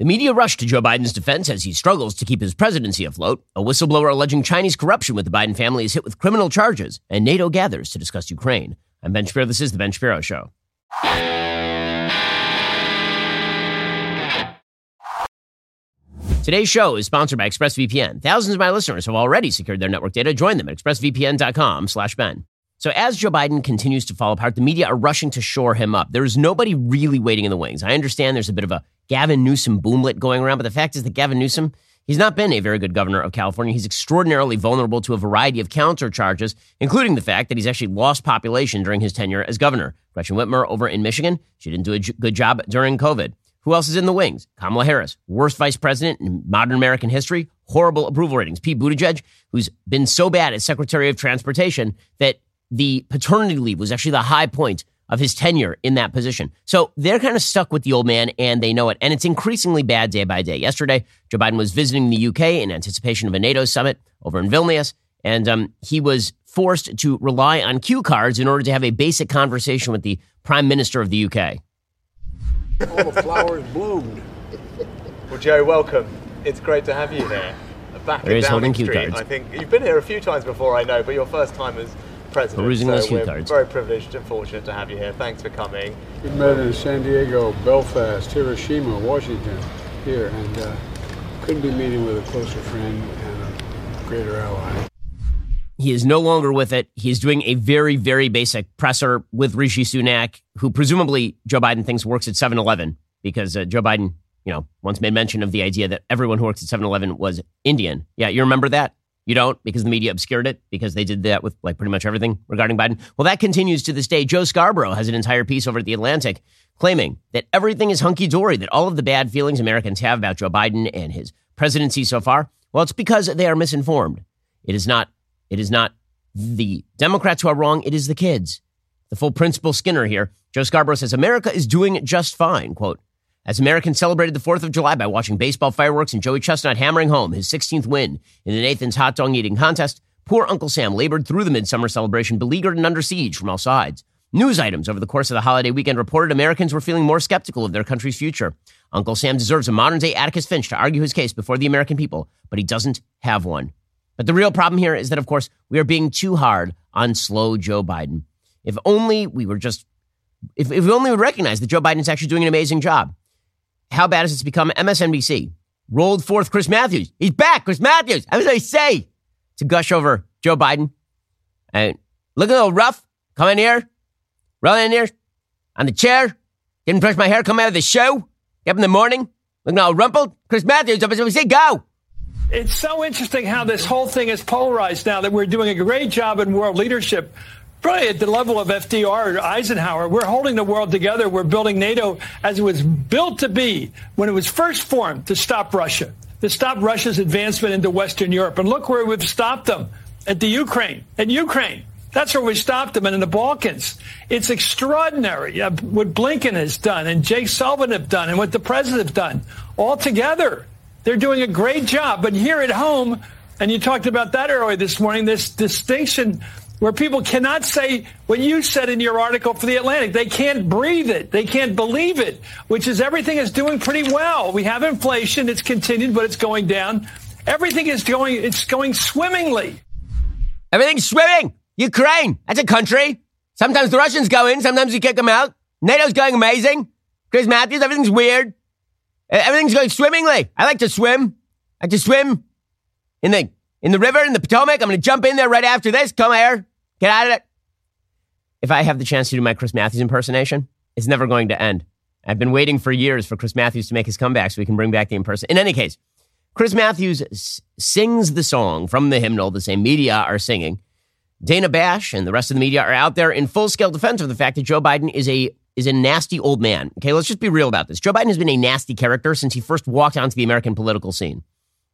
The media rushed to Joe Biden's defense as he struggles to keep his presidency afloat. A whistleblower alleging Chinese corruption with the Biden family is hit with criminal charges, and NATO gathers to discuss Ukraine. I'm Ben Shapiro. This is The Ben Shapiro Show. Today's show is sponsored by ExpressVPN. Thousands of my listeners have already secured their network data. Join them at expressvpn.com slash Ben. So as Joe Biden continues to fall apart, the media are rushing to shore him up. There's nobody really waiting in the wings. I understand there's a bit of a Gavin Newsom boomlet going around, but the fact is that Gavin Newsom, he's not been a very good governor of California. He's extraordinarily vulnerable to a variety of counter charges, including the fact that he's actually lost population during his tenure as governor. Gretchen Whitmer over in Michigan, she didn't do a good job during COVID. Who else is in the wings? Kamala Harris, worst vice president in modern American history, horrible approval ratings. Pete Buttigieg, who's been so bad as Secretary of Transportation that the paternity leave was actually the high point of his tenure in that position. So they're kind of stuck with the old man and they know it. And it's increasingly bad day by day. Yesterday, Joe Biden was visiting the UK in anticipation of a NATO summit over in Vilnius. And um, he was forced to rely on cue cards in order to have a basic conversation with the prime minister of the UK. All the flowers bloomed. Well, Joe, welcome. It's great to have you here. Back There is holding cue cards. I think you've been here a few times before, I know, but your first time as president. Perusing so those we're cards. very privileged and fortunate to have you here. Thanks for coming. We met in San Diego, Belfast, Hiroshima, Washington, here, and uh, couldn't be meeting with a closer friend and a greater ally. He is no longer with it. He's doing a very, very basic presser with Rishi Sunak, who presumably Joe Biden thinks works at 7 Eleven because uh, Joe Biden, you know, once made mention of the idea that everyone who works at 7 Eleven was Indian. Yeah, you remember that? You don't because the media obscured it because they did that with like pretty much everything regarding Biden. Well, that continues to this day. Joe Scarborough has an entire piece over at The Atlantic claiming that everything is hunky dory, that all of the bad feelings Americans have about Joe Biden and his presidency so far, well, it's because they are misinformed. It is not it is not the Democrats who are wrong. It is the kids. The full Principal Skinner here. Joe Scarborough says America is doing just fine. Quote, as Americans celebrated the 4th of July by watching baseball fireworks and Joey Chestnut hammering home his 16th win in the Nathan's hot dog eating contest, poor Uncle Sam labored through the midsummer celebration beleaguered and under siege from all sides. News items over the course of the holiday weekend reported Americans were feeling more skeptical of their country's future. Uncle Sam deserves a modern day Atticus Finch to argue his case before the American people, but he doesn't have one. But the real problem here is that, of course, we are being too hard on slow Joe Biden. If only we were just, if, if we only would recognize that Joe Biden is actually doing an amazing job. How bad has it become? MSNBC rolled forth Chris Matthews. He's back, Chris Matthews. I was going say to gush over Joe Biden. And looking a little rough. Come in here, rolling in here on the chair. Didn't brush my hair. Come out of the show. Get up in the morning, looking all rumpled. Chris Matthews, MSNBC, go. It's so interesting how this whole thing is polarized now that we're doing a great job in world leadership. Probably at the level of FDR or Eisenhower, we're holding the world together. We're building NATO as it was built to be when it was first formed to stop Russia, to stop Russia's advancement into Western Europe. And look where we've stopped them at the Ukraine, at Ukraine. That's where we stopped them and in the Balkans. It's extraordinary uh, what Blinken has done and Jake Sullivan have done and what the president have done all together. They're doing a great job. But here at home, and you talked about that earlier this morning, this distinction where people cannot say what you said in your article for the Atlantic. They can't breathe it. They can't believe it, which is everything is doing pretty well. We have inflation. It's continued, but it's going down. Everything is going, it's going swimmingly. Everything's swimming. Ukraine, that's a country. Sometimes the Russians go in, sometimes we kick them out. NATO's going amazing. Chris Matthews, everything's weird. Everything's going swimmingly. I like to swim. I like to swim in the in the river in the Potomac. I'm going to jump in there right after this. Come here, get out of it. If I have the chance to do my Chris Matthews impersonation, it's never going to end. I've been waiting for years for Chris Matthews to make his comeback so we can bring back the imperson. In any case, Chris Matthews s- sings the song from the hymnal the same media are singing. Dana Bash and the rest of the media are out there in full scale defense of the fact that Joe Biden is a is a nasty old man. Okay, let's just be real about this. Joe Biden has been a nasty character since he first walked onto the American political scene.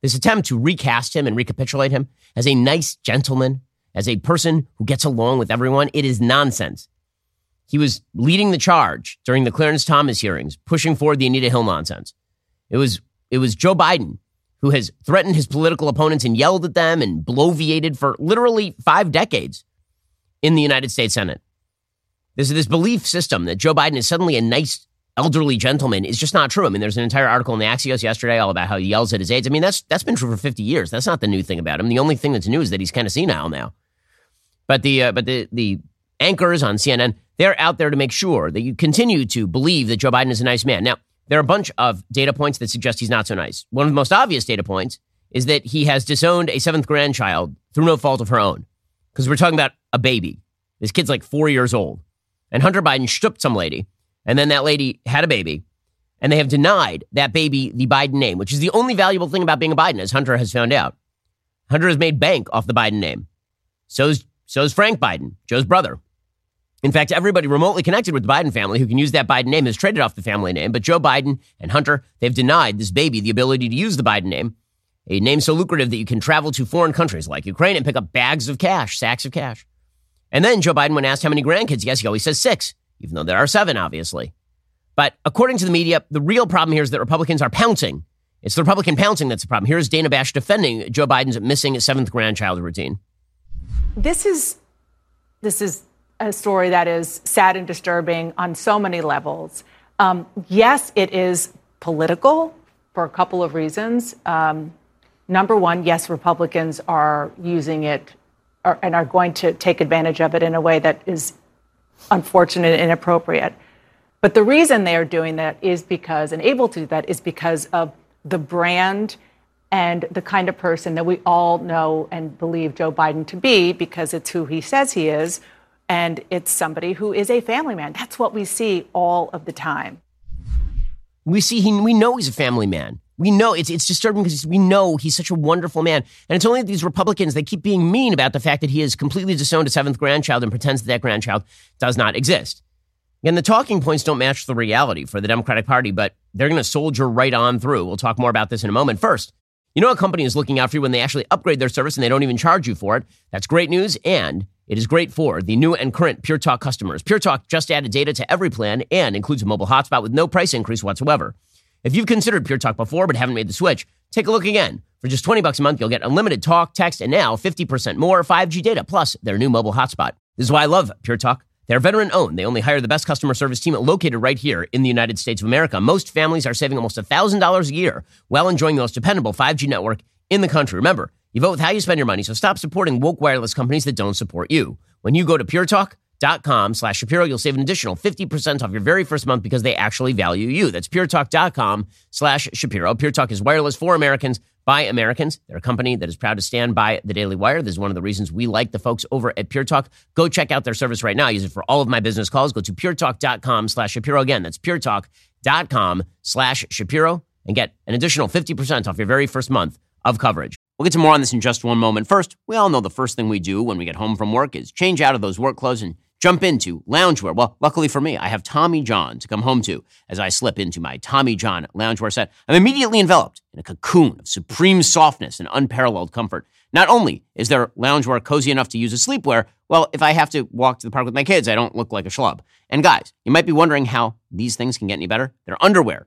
This attempt to recast him and recapitulate him as a nice gentleman, as a person who gets along with everyone, it is nonsense. He was leading the charge during the Clarence Thomas hearings, pushing forward the Anita Hill nonsense. It was it was Joe Biden who has threatened his political opponents and yelled at them and bloviated for literally five decades in the United States Senate. There's this belief system that Joe Biden is suddenly a nice, elderly gentleman is just not true. I mean, there's an entire article in the Axios yesterday all about how he yells at his aides. I mean, that's that's been true for 50 years. That's not the new thing about him. The only thing that's new is that he's kind of senile now. But the uh, but the the anchors on CNN, they're out there to make sure that you continue to believe that Joe Biden is a nice man. Now, there are a bunch of data points that suggest he's not so nice. One of the most obvious data points is that he has disowned a seventh grandchild through no fault of her own. Because we're talking about a baby. This kid's like four years old. And Hunter Biden stooped some lady, and then that lady had a baby, and they have denied that baby the Biden name, which is the only valuable thing about being a Biden, as Hunter has found out. Hunter has made bank off the Biden name. So's so's Frank Biden, Joe's brother. In fact, everybody remotely connected with the Biden family who can use that Biden name has traded off the family name. But Joe Biden and Hunter, they've denied this baby the ability to use the Biden name, a name so lucrative that you can travel to foreign countries like Ukraine and pick up bags of cash, sacks of cash. And then Joe Biden, when asked how many grandkids he has, he always says six, even though there are seven, obviously. But according to the media, the real problem here is that Republicans are pouncing. It's the Republican pouncing that's the problem. Here's Dana Bash defending Joe Biden's missing seventh grandchild routine. This is this is a story that is sad and disturbing on so many levels. Um, yes, it is political for a couple of reasons. Um, number one, yes, Republicans are using it and are going to take advantage of it in a way that is unfortunate and inappropriate. But the reason they are doing that is because, and able to do that, is because of the brand and the kind of person that we all know and believe Joe Biden to be because it's who he says he is. And it's somebody who is a family man. That's what we see all of the time. We see he, we know he's a family man. We know it's it's disturbing because we know he's such a wonderful man, and it's only these Republicans they keep being mean about the fact that he has completely disowned a seventh grandchild and pretends that that grandchild does not exist. And the talking points don't match the reality for the Democratic Party, but they're going to soldier right on through. We'll talk more about this in a moment. First, you know a company is looking out for you when they actually upgrade their service and they don't even charge you for it. That's great news, and it is great for the new and current Pure Talk customers. Pure Talk just added data to every plan and includes a mobile hotspot with no price increase whatsoever. If you've considered Pure Talk before but haven't made the switch, take a look again. For just 20 bucks a month, you'll get unlimited talk, text, and now 50% more 5G data plus their new mobile hotspot. This is why I love Pure Talk. They're veteran owned. They only hire the best customer service team located right here in the United States of America. Most families are saving almost $1,000 a year while enjoying the most dependable 5G network in the country. Remember, you vote with how you spend your money, so stop supporting woke wireless companies that don't support you. When you go to Pure Talk, dot com slash Shapiro. You'll save an additional 50% off your very first month because they actually value you. That's puretalk.com slash Shapiro. Pure Talk is wireless for Americans by Americans. They're a company that is proud to stand by the Daily Wire. This is one of the reasons we like the folks over at Pure Talk. Go check out their service right now. use it for all of my business calls. Go to puretalk.com slash Shapiro. Again, that's puretalk.com slash Shapiro and get an additional 50% off your very first month of coverage. We'll get to more on this in just one moment. First, we all know the first thing we do when we get home from work is change out of those work clothes and jump into loungewear. Well, luckily for me, I have Tommy John to come home to as I slip into my Tommy John loungewear set. I'm immediately enveloped in a cocoon of supreme softness and unparalleled comfort. Not only is their loungewear cozy enough to use as sleepwear, well, if I have to walk to the park with my kids, I don't look like a schlub. And guys, you might be wondering how these things can get any better. Their underwear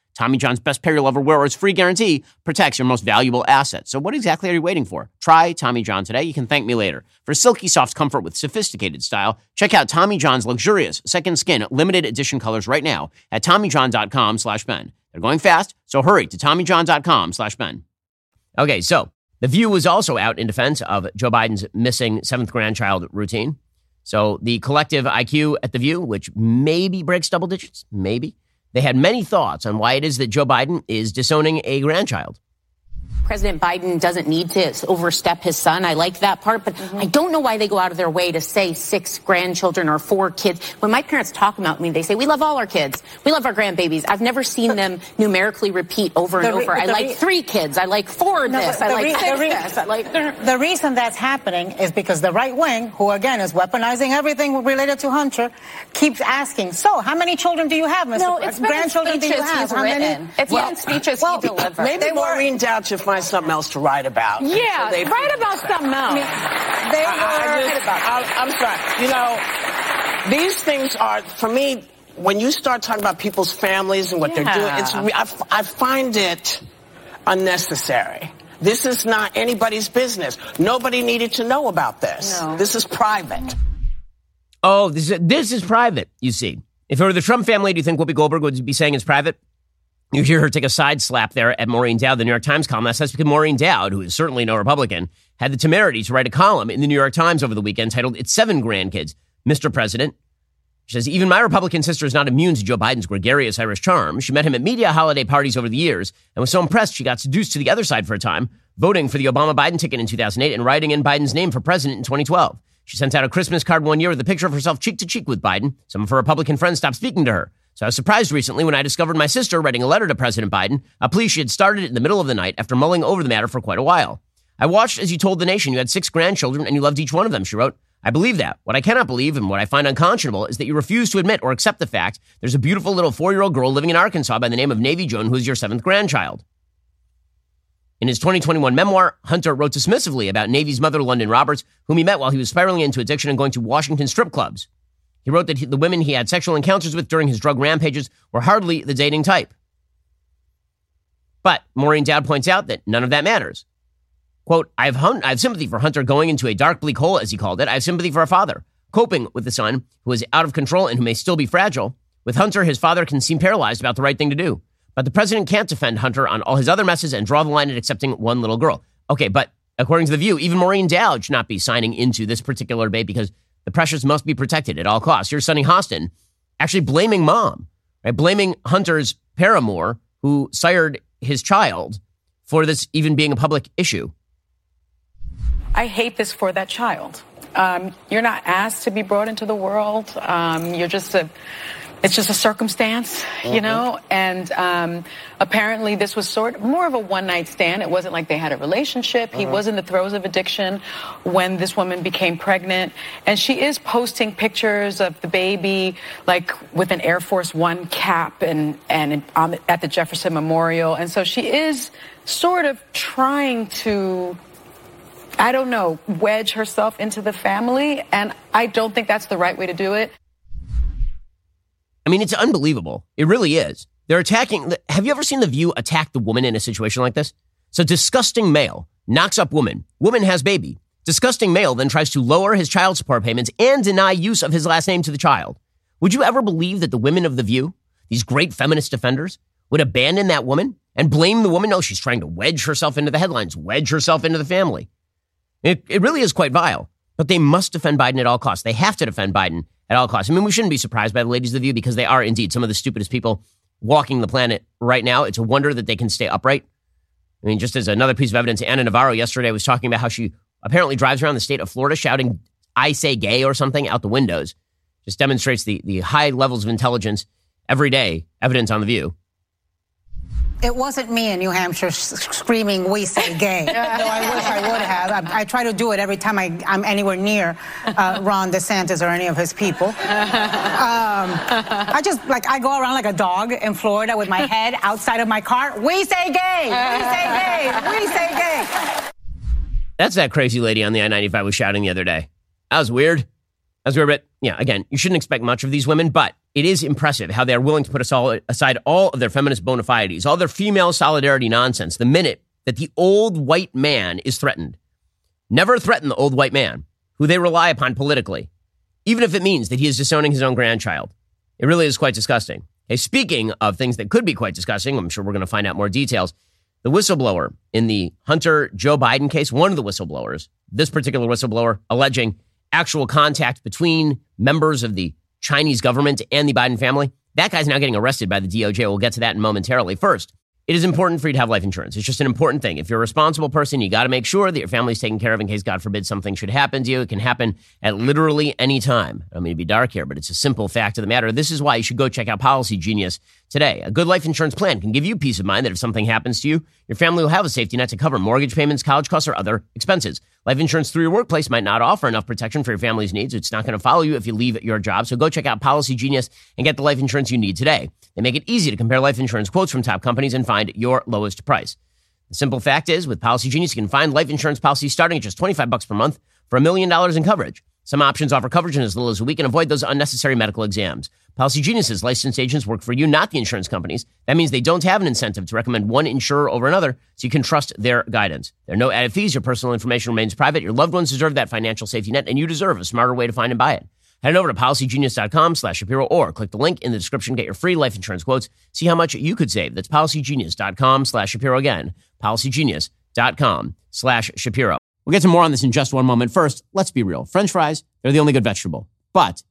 Tommy John's best pair you'll ever wear or its free guarantee protects your most valuable asset. So what exactly are you waiting for? Try Tommy John today. You can thank me later. For silky soft comfort with sophisticated style, check out Tommy John's luxurious second skin limited edition colors right now at TommyJohn.com slash Ben. They're going fast, so hurry to TommyJohn.com slash Ben. Okay, so The View was also out in defense of Joe Biden's missing seventh grandchild routine. So the collective IQ at The View, which maybe breaks double digits, maybe, they had many thoughts on why it is that Joe Biden is disowning a grandchild. President Biden doesn't need to overstep his son. I like that part, but mm-hmm. I don't know why they go out of their way to say six grandchildren or four kids. When my parents talk about me, they say, we love all our kids. We love our grandbabies. I've never seen them numerically repeat over and re- over. I like re- three kids. I like four no, this. I like re- six this. I like... The reason that's happening is because the right wing, who again is weaponizing everything related to Hunter, keeps asking, so how many children do you have, Mr. No, it's grandchildren do you have? How many? It's well, speeches well, he delivered. Maybe Maureen Dowd should find something else to write about. Yeah, so write about something else. I they were. I, I just, I, I'm sorry. You know, these things are for me. when you start talking about people's families and what Yeah. they're doing, it's, I find it unnecessary. This is not anybody's business. Nobody needed to know about this. No. This is private. Oh, this is, this is private, you see. If it were the Trump family, do you think Whoopi Goldberg would be saying it's private? You hear her take a side slap there at Maureen Dowd, the New York Times columnist. That's because Maureen Dowd, who is certainly no Republican, had the temerity to write a column in the New York Times over the weekend titled It's Seven Grandkids, Mr. President. She says, even my Republican sister is not immune to Joe Biden's gregarious Irish charm. She met him at media holiday parties over the years and was so impressed she got seduced to the other side for a time, voting for the Obama Biden ticket in 2008 and writing in Biden's name for president in 2012. She sent out a Christmas card one year with a picture of herself cheek to cheek with Biden. Some of her Republican friends stopped speaking to her. So I was surprised recently when I discovered my sister writing a letter to President Biden, a plea she had started in the middle of the night after mulling over the matter for quite a while. I watched as you told the nation you had six grandchildren and you loved each one of them, she wrote. I believe that. What I cannot believe and what I find unconscionable is that you refuse to admit or accept the fact there's a beautiful little four year old girl living in Arkansas by the name of Navy Joan who is your seventh grandchild. In his 2021 memoir, Hunter wrote dismissively about Navy's mother, London Roberts, whom he met while he was spiraling into addiction and going to Washington strip clubs. He wrote that he, the women he had sexual encounters with during his drug rampages were hardly the dating type. But Maureen Dowd points out that none of that matters. Quote, I have, hun- I have sympathy for Hunter going into a dark, bleak hole, as he called it. I have sympathy for a father, coping with the son who is out of control and who may still be fragile. With Hunter, his father can seem paralyzed about the right thing to do. But the president can't defend Hunter on all his other messes and draw the line at accepting one little girl. Okay, but according to The View, even Maureen Dowd should not be signing into this particular debate because the precious must be protected at all costs. Here's Sunny Hostin actually blaming mom, right? Blaming Hunter's paramour, who sired his child, for this even being a public issue. I hate this for that child. Um, you're not asked to be brought into the world. Um, you're just a, it's just a circumstance, you know. And um, apparently, this was sort of more of a one night stand. It wasn't like they had a relationship. He was in the throes of addiction when this woman became pregnant, and she is posting pictures of the baby, like with an Air Force One cap, and and on the, at the Jefferson Memorial. And so she is sort of trying to I don't know, wedge herself into the family. And I don't think that's the right way to do it. I mean, it's unbelievable. It really is. They're attacking. Have you ever seen The View attack the woman in a situation like this? So, disgusting male knocks up woman. Woman has baby. Disgusting male then tries to lower his child support payments and deny use of his last name to the child. Would you ever believe that the women of The View, these great feminist defenders, would abandon that woman and blame the woman? No, she's trying to wedge herself into the headlines, wedge herself into the family. It, it really is quite vile. But they must defend Biden at all costs. They have to defend Biden at all costs. I mean, we shouldn't be surprised by the ladies of the view because they are indeed some of the stupidest people walking the planet right now. It's a wonder that they can stay upright. I mean, just as another piece of evidence, Ana Navarro yesterday was talking about how she apparently drives around the state of Florida shouting, I say gay or something out the windows. Just demonstrates the, the high levels of intelligence every day, evidence on the view. It wasn't me in New Hampshire screaming, we say gay. Though I wish I would have. I, I try to do it every time I, I'm anywhere near uh, Ron DeSantis or any of his people. Um, I just, like, I go around like a dog in Florida with my head outside of my car. We say gay! We say gay! We say gay! That's that crazy lady on the I 95 was shouting the other day. That was weird. That was weird, but yeah, again, you shouldn't expect much of these women, but it is impressive how they're willing to put aside all of their feminist bona fides, all their female solidarity nonsense, the minute that the old white man is threatened. Never threaten the old white man, who they rely upon politically, even if it means that he is disowning his own grandchild. It really is quite disgusting. Okay, speaking of things that could be quite disgusting, I'm sure we're going to find out more details. The whistleblower in the Hunter Joe Biden case, one of the whistleblowers, this particular whistleblower alleging actual contact between members of the Chinese government and the Biden family, that guy's now getting arrested by the DOJ. We'll get to that momentarily. First, it is important for you to have life insurance. It's just an important thing. If you're a responsible person, you got to make sure that your family's taken care of in case, God forbid, something should happen to you. It can happen at literally any time. I don't mean to be dark here, but it's a simple fact of the matter. This is why you should go check out Policy Genius today. A good life insurance plan can give you peace of mind that if something happens to you, your family will have a safety net to cover mortgage payments, college costs, or other expenses. Life insurance through your workplace might not offer enough protection for your family's needs. It's not going to follow you if you leave your job. So go check out Policy Genius and get the life insurance you need today. They make it easy to compare life insurance quotes from top companies and find your lowest price. The simple fact is, with Policy Genius, you can find life insurance policies starting at just 25 bucks per month for a million dollars in coverage. Some options offer coverage in as little as a week and avoid those unnecessary medical exams. Policy Genius's licensed agents work for you, not the insurance companies. That means they don't have an incentive to recommend one insurer over another, so you can trust their guidance. There are no added fees. Your personal information remains private. Your loved ones deserve that financial safety net, and you deserve a smarter way to find and buy it. Head over to policygenius.com slash Shapiro or click the link in the description. Get your free life insurance quotes. See how much you could save. That's policygenius.com slash Shapiro again. Policygenius.com slash Shapiro. We'll get to more on this in just one moment. First, let's be real. French fries, they're the only good vegetable. But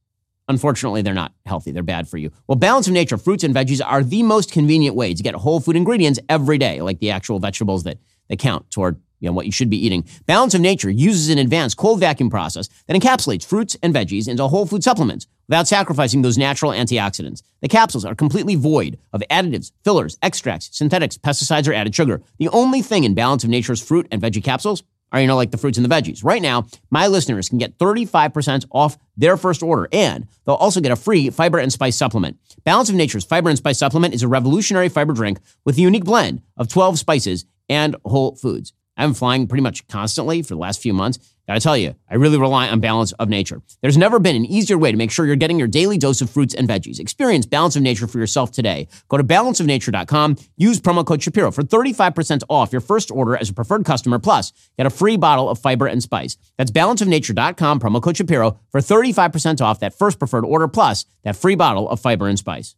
unfortunately, they're not healthy. They're bad for you. Well, Balance of Nature fruits and veggies are the most convenient way to get whole food ingredients every day, like the actual vegetables that, that count toward you know, what you should be eating. Balance of Nature uses an advanced cold vacuum process that encapsulates fruits and veggies into whole food supplements without sacrificing those natural antioxidants. The capsules are completely void of additives, fillers, extracts, synthetics, pesticides, or added sugar. The only thing in Balance of Nature's fruit and veggie capsules are, you know, like the fruits and the veggies. Right now, my listeners can get 35% off their first order, and they'll also get a free fiber and spice supplement. Balance of Nature's fiber and spice supplement is a revolutionary fiber drink with a unique blend of 12 spices and whole foods. I've been flying pretty much constantly for the last few months. Gotta tell you, I really rely on Balance of Nature. There's never been an easier way to make sure you're getting your daily dose of fruits and veggies. Experience Balance of Nature for yourself today. Go to balanceofnature.com, use promo code Shapiro for 35% off your first order as a preferred customer, plus get a free bottle of fiber and spice. That's balanceofnature.com, promo code Shapiro for 35% off that first preferred order, plus that free bottle of fiber and spice.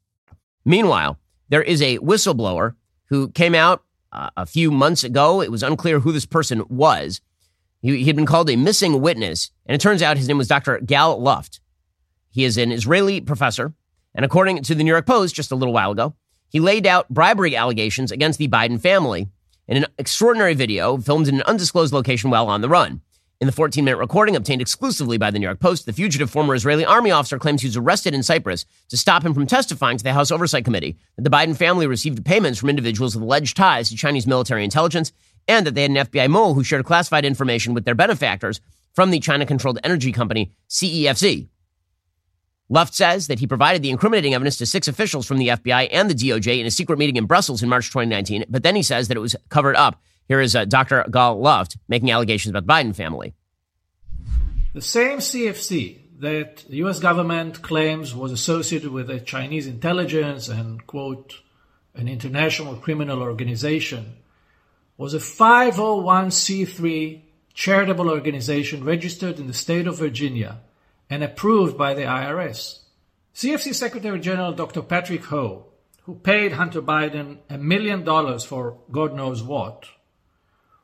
Meanwhile, there is a whistleblower who came out uh, a few months ago. It was unclear who this person was. He, had been called a missing witness, and it turns out his name was Dr. Gal Luft. He is an Israeli professor, and according to the New York Post just a little while ago, he laid out bribery allegations against the Biden family in an extraordinary video filmed in an undisclosed location while on the run. In the 14 minute recording obtained exclusively by the New York Post, the fugitive former Israeli army officer claims he was arrested in Cyprus to stop him from testifying to the House Oversight Committee that the Biden family received payments from individuals with alleged ties to Chinese military intelligence and that they had an FBI mole who shared classified information with their benefactors from the China controlled energy company CEFC. Luft says that he provided the incriminating evidence to six officials from the FBI and the DOJ in a secret meeting in Brussels in March 2019, but then he says that it was covered up here is uh, Dr. Gal Luft making allegations about the Biden family. The same CFC that the US government claims was associated with a Chinese intelligence and, quote, an international criminal organization was a 501c3 charitable organization registered in the state of Virginia and approved by the IRS. CFC Secretary General Dr. Patrick Ho, who paid Hunter Biden a million dollars for God knows what,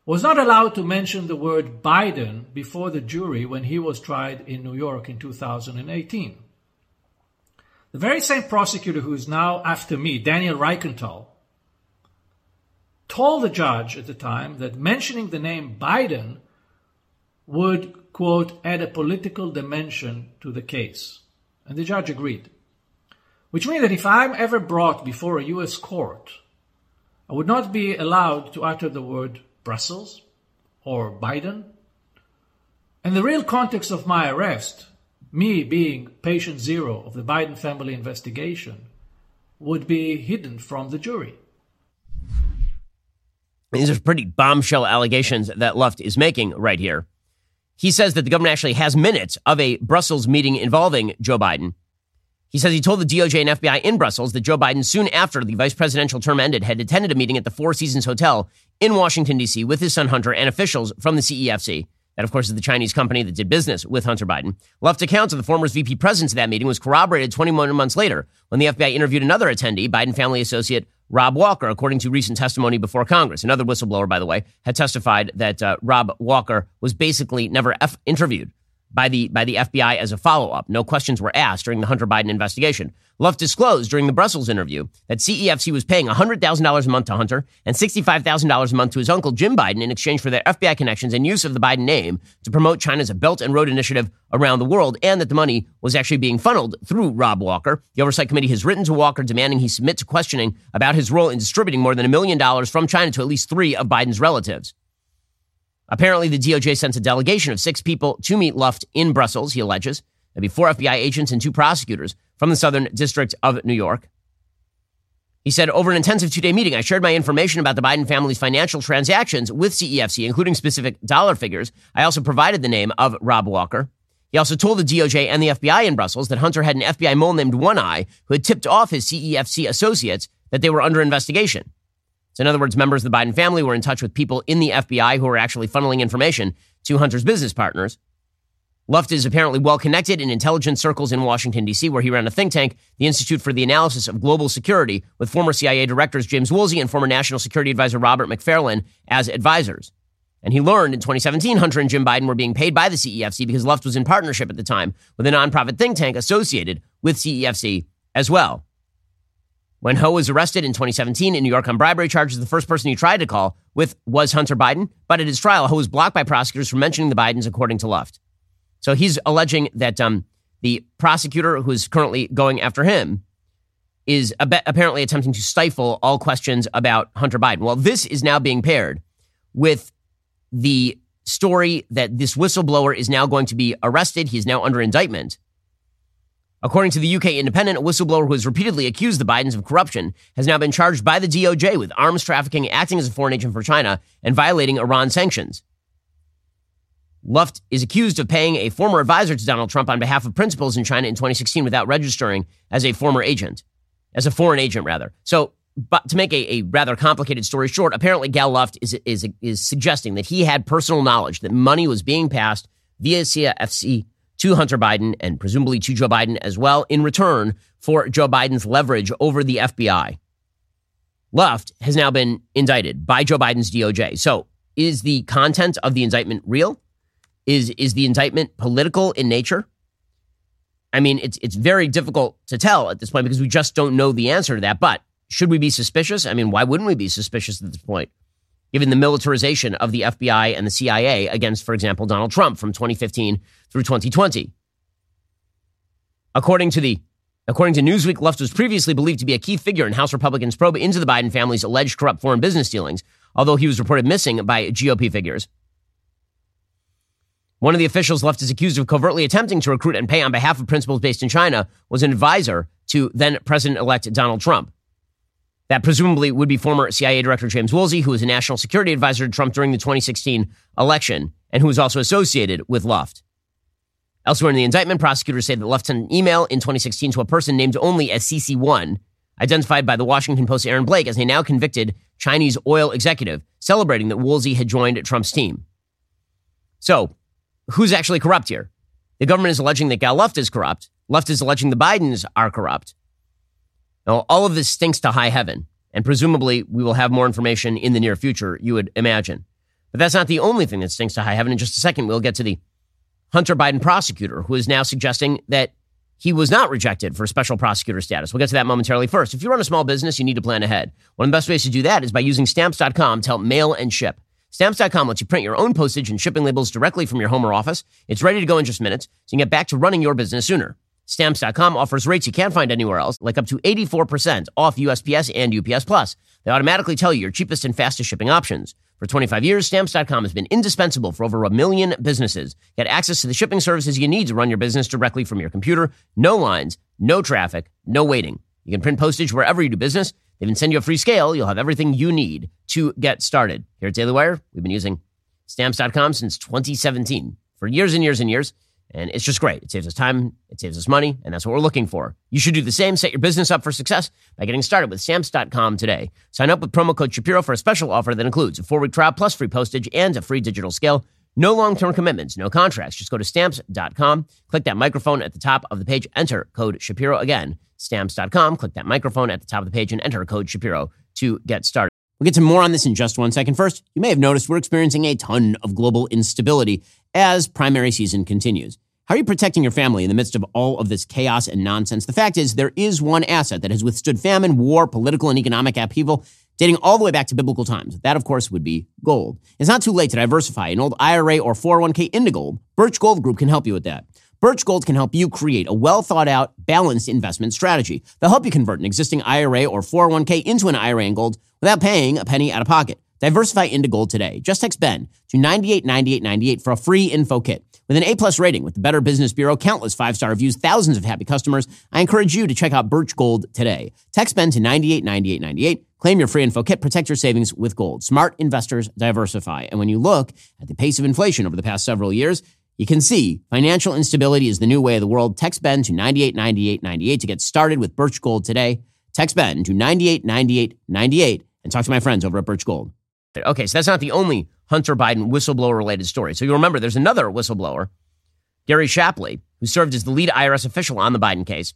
was not allowed to mention the word Biden before the jury when he was tried in New York in 2018. The very same prosecutor who is now after me, Daniel Richenthal, told the judge at the time that mentioning the name Biden would, quote, add a political dimension to the case. And the judge agreed. Which means that if I'm ever brought before a US court, I would not be allowed to utter the word Brussels or Biden. And the real context of my arrest, me being patient zero of the Biden family investigation, would be hidden from the jury. These are pretty bombshell allegations that Luft is making right here. He says that the government actually has minutes of a Brussels meeting involving Joe Biden he says he told the DOJ and FBI in Brussels that Joe Biden, soon after the vice presidential term ended, had attended a meeting at the Four Seasons Hotel in Washington, D.C. with his son Hunter and officials from the CEFC. That, of course, is the Chinese company that did business with Hunter Biden. Luft accounts of the former's VP presence at that meeting was corroborated 21 months later when the FBI interviewed another attendee, Biden family associate Rob Walker, according to recent testimony before Congress. Another whistleblower, by the way, had testified that uh, Rob Walker was basically never F- interviewed by the by the FBI as a follow up. No questions were asked during the Hunter Biden investigation. Luft disclosed during the Brussels interview that CEFC was paying $100,000 a month to Hunter and $65,000 a month to his uncle Jim Biden in exchange for their FBI connections and use of the Biden name to promote China's Belt and Road Initiative around the world, and that the money was actually being funneled through Rob Walker. The Oversight Committee has written to Walker demanding he submit to questioning about his role in distributing more than a million dollars from China to at least three of Biden's relatives. Apparently, the DOJ sent a delegation of six people to meet Luft in Brussels, he alleges. There'd be four FBI agents and two prosecutors from the Southern District of New York. He said, over an intensive two day meeting, I shared my information about the Biden family's financial transactions with CEFC, including specific dollar figures. I also provided the name of Rob Walker. He also told the DOJ and the FBI in Brussels that Hunter had an FBI mole named One Eye who had tipped off his CEFC associates that they were under investigation. So, in other words, members of the Biden family were in touch with people in the FBI who were actually funneling information to Hunter's business partners. Luft is apparently well connected in intelligence circles in Washington, D.C., where he ran a think tank, the Institute for the Analysis of Global Security, with former CIA directors James Woolsey and former National Security Advisor Robert McFarlane as advisors. And he learned in 2017 Hunter and Jim Biden were being paid by the CEFC because Luft was in partnership at the time with a nonprofit think tank associated with CEFC as well. When Ho was arrested in 2017 in New York on bribery charges, the first person he tried to call with was Hunter Biden. But at his trial, Ho was blocked by prosecutors from mentioning the Bidens, according to Luft. So he's alleging that um, the prosecutor who's currently going after him is apparently attempting to stifle all questions about Hunter Biden. Well, this is now being paired with the story that this whistleblower is now going to be arrested. He's now under indictment. According to the UK Independent, a whistleblower who has repeatedly accused the Bidens of corruption has now been charged by the DOJ with arms trafficking, acting as a foreign agent for China, and violating Iran sanctions. Luft is accused of paying a former advisor to Donald Trump on behalf of principals in China in 2016 without registering as a former agent, as a foreign agent, rather. So, but to make a, a rather complicated story short, apparently Gal Luft is, is, is suggesting that he had personal knowledge that money was being passed via CFC to Hunter Biden and presumably to Joe Biden as well in return for Joe Biden's leverage over the FBI. Luft has now been indicted by Joe Biden's DOJ. So, is the content of the indictment real? Is is the indictment political in nature? I mean, it's it's very difficult to tell at this point because we just don't know the answer to that. But should we be suspicious? I mean, why wouldn't we be suspicious at this point? Given the militarization of the FBI and the CIA against, for example, Donald Trump from 2015 through 2020. According to the According to Newsweek, Luft was previously believed to be a key figure in House Republicans' probe into the Biden family's alleged corrupt foreign business dealings, although he was reported missing by GOP figures. One of the officials Luft is accused of covertly attempting to recruit and pay on behalf of principals based in China was an advisor to then President elect Donald Trump. That presumably would be former CIA Director James Woolsey, who was a national security advisor to Trump during the 2016 election and who was also associated with Luft. Elsewhere in the indictment, prosecutors say that Luft sent an email in 2016 to a person named only as CC1, identified by the Washington Post's Aaron Blake as a now convicted Chinese oil executive, celebrating that Woolsey had joined Trump's team. So, who's actually corrupt here? The government is alleging that Gal Luft is corrupt. Luft is alleging the Bidens are corrupt. Now, all of this stinks to high heaven, and presumably we will have more information in the near future, you would imagine. But that's not the only thing that stinks to high heaven. In just a second, we'll get to the Hunter Biden prosecutor who is now suggesting that he was not rejected for special prosecutor status. We'll get to that momentarily first. If you run a small business, you need to plan ahead. One of the best ways to do that is by using stamps.com to help mail and ship. Stamps.com lets you print your own postage and shipping labels directly from your home or office. It's ready to go in just minutes, so you can get back to running your business sooner. Stamps.com offers rates you can't find anywhere else, like up to 84% off USPS and UPS Plus. They automatically tell you your cheapest and fastest shipping options. For 25 years, Stamps.com has been indispensable for over a million businesses. Get access to the shipping services you need to run your business directly from your computer. No lines, no traffic, no waiting. You can print postage wherever you do business they even send you a free scale. You'll have everything you need to get started. Here at Daily Wire, we've been using stamps.com since 2017 for years and years and years. And it's just great. It saves us time, it saves us money, and that's what we're looking for. You should do the same. Set your business up for success by getting started with stamps.com today. Sign up with promo code Shapiro for a special offer that includes a four week trial plus free postage and a free digital scale. No long term commitments, no contracts. Just go to stamps.com, click that microphone at the top of the page, enter code Shapiro again stamps.com. Click that microphone at the top of the page and enter code Shapiro to get started. We'll get to more on this in just one second. First, you may have noticed we're experiencing a ton of global instability as primary season continues. How are you protecting your family in the midst of all of this chaos and nonsense? The fact is, there is one asset that has withstood famine, war, political, and economic upheaval dating all the way back to biblical times. That, of course, would be gold. It's not too late to diversify an old IRA or 401k into gold. Birch Gold Group can help you with that. Birch Gold can help you create a well thought out, balanced investment strategy. They'll help you convert an existing IRA or 401k into an IRA in gold without paying a penny out of pocket. Diversify into gold today. Just text Ben to 989898 for a free info kit. With an A-plus rating with the Better Business Bureau, countless five-star reviews, thousands of happy customers, I encourage you to check out Birch Gold today. Text Ben to 989898. Claim your free info kit. Protect your savings with gold. Smart investors diversify. And when you look at the pace of inflation over the past several years, You can see financial instability is the new way of the world. Text Ben to 989898 to get started with Birch Gold today. Text Ben to 989898 and talk to my friends over at Birch Gold. Okay, so that's not the only Hunter Biden whistleblower related story. So you'll remember there's another whistleblower, Gary Shapley, who served as the lead IRS official on the Biden case,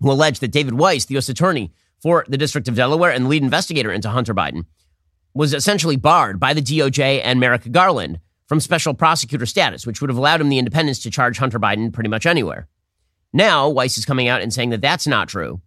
who alleged that David Weiss, the U.S. attorney for the District of Delaware and the lead investigator into Hunter Biden, was essentially barred by the DOJ and Merrick Garland from special prosecutor status, which would have allowed him the independence to charge Hunter Biden pretty much anywhere. Now, Weiss is coming out and saying that that's not true.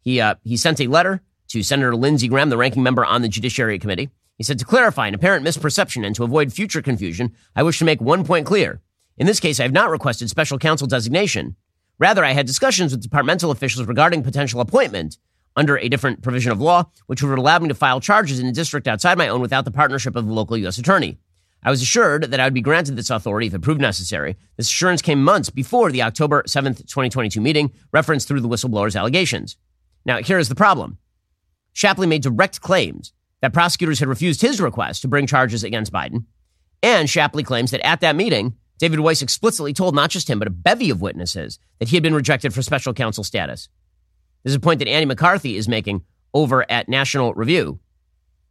He, uh, he sent a letter to Senator Lindsey Graham, the ranking member on the Judiciary Committee. He said, To clarify an apparent misperception and to avoid future confusion, I wish to make one point clear. In this case, I have not requested special counsel designation. Rather, I had discussions with departmental officials regarding potential appointment under a different provision of law, which would allow me to file charges in a district outside my own without the partnership of the local U.S. attorney. I was assured that I would be granted this authority if it proved necessary. This assurance came months before the October 7th, 2022 meeting referenced through the whistleblower's allegations. Now, here is the problem. Shapley made direct claims that prosecutors had refused his request to bring charges against Biden. And Shapley claims that at that meeting, David Weiss explicitly told not just him, but a bevy of witnesses that he had been rejected for special counsel status. This is a point that Andy McCarthy is making over at National Review.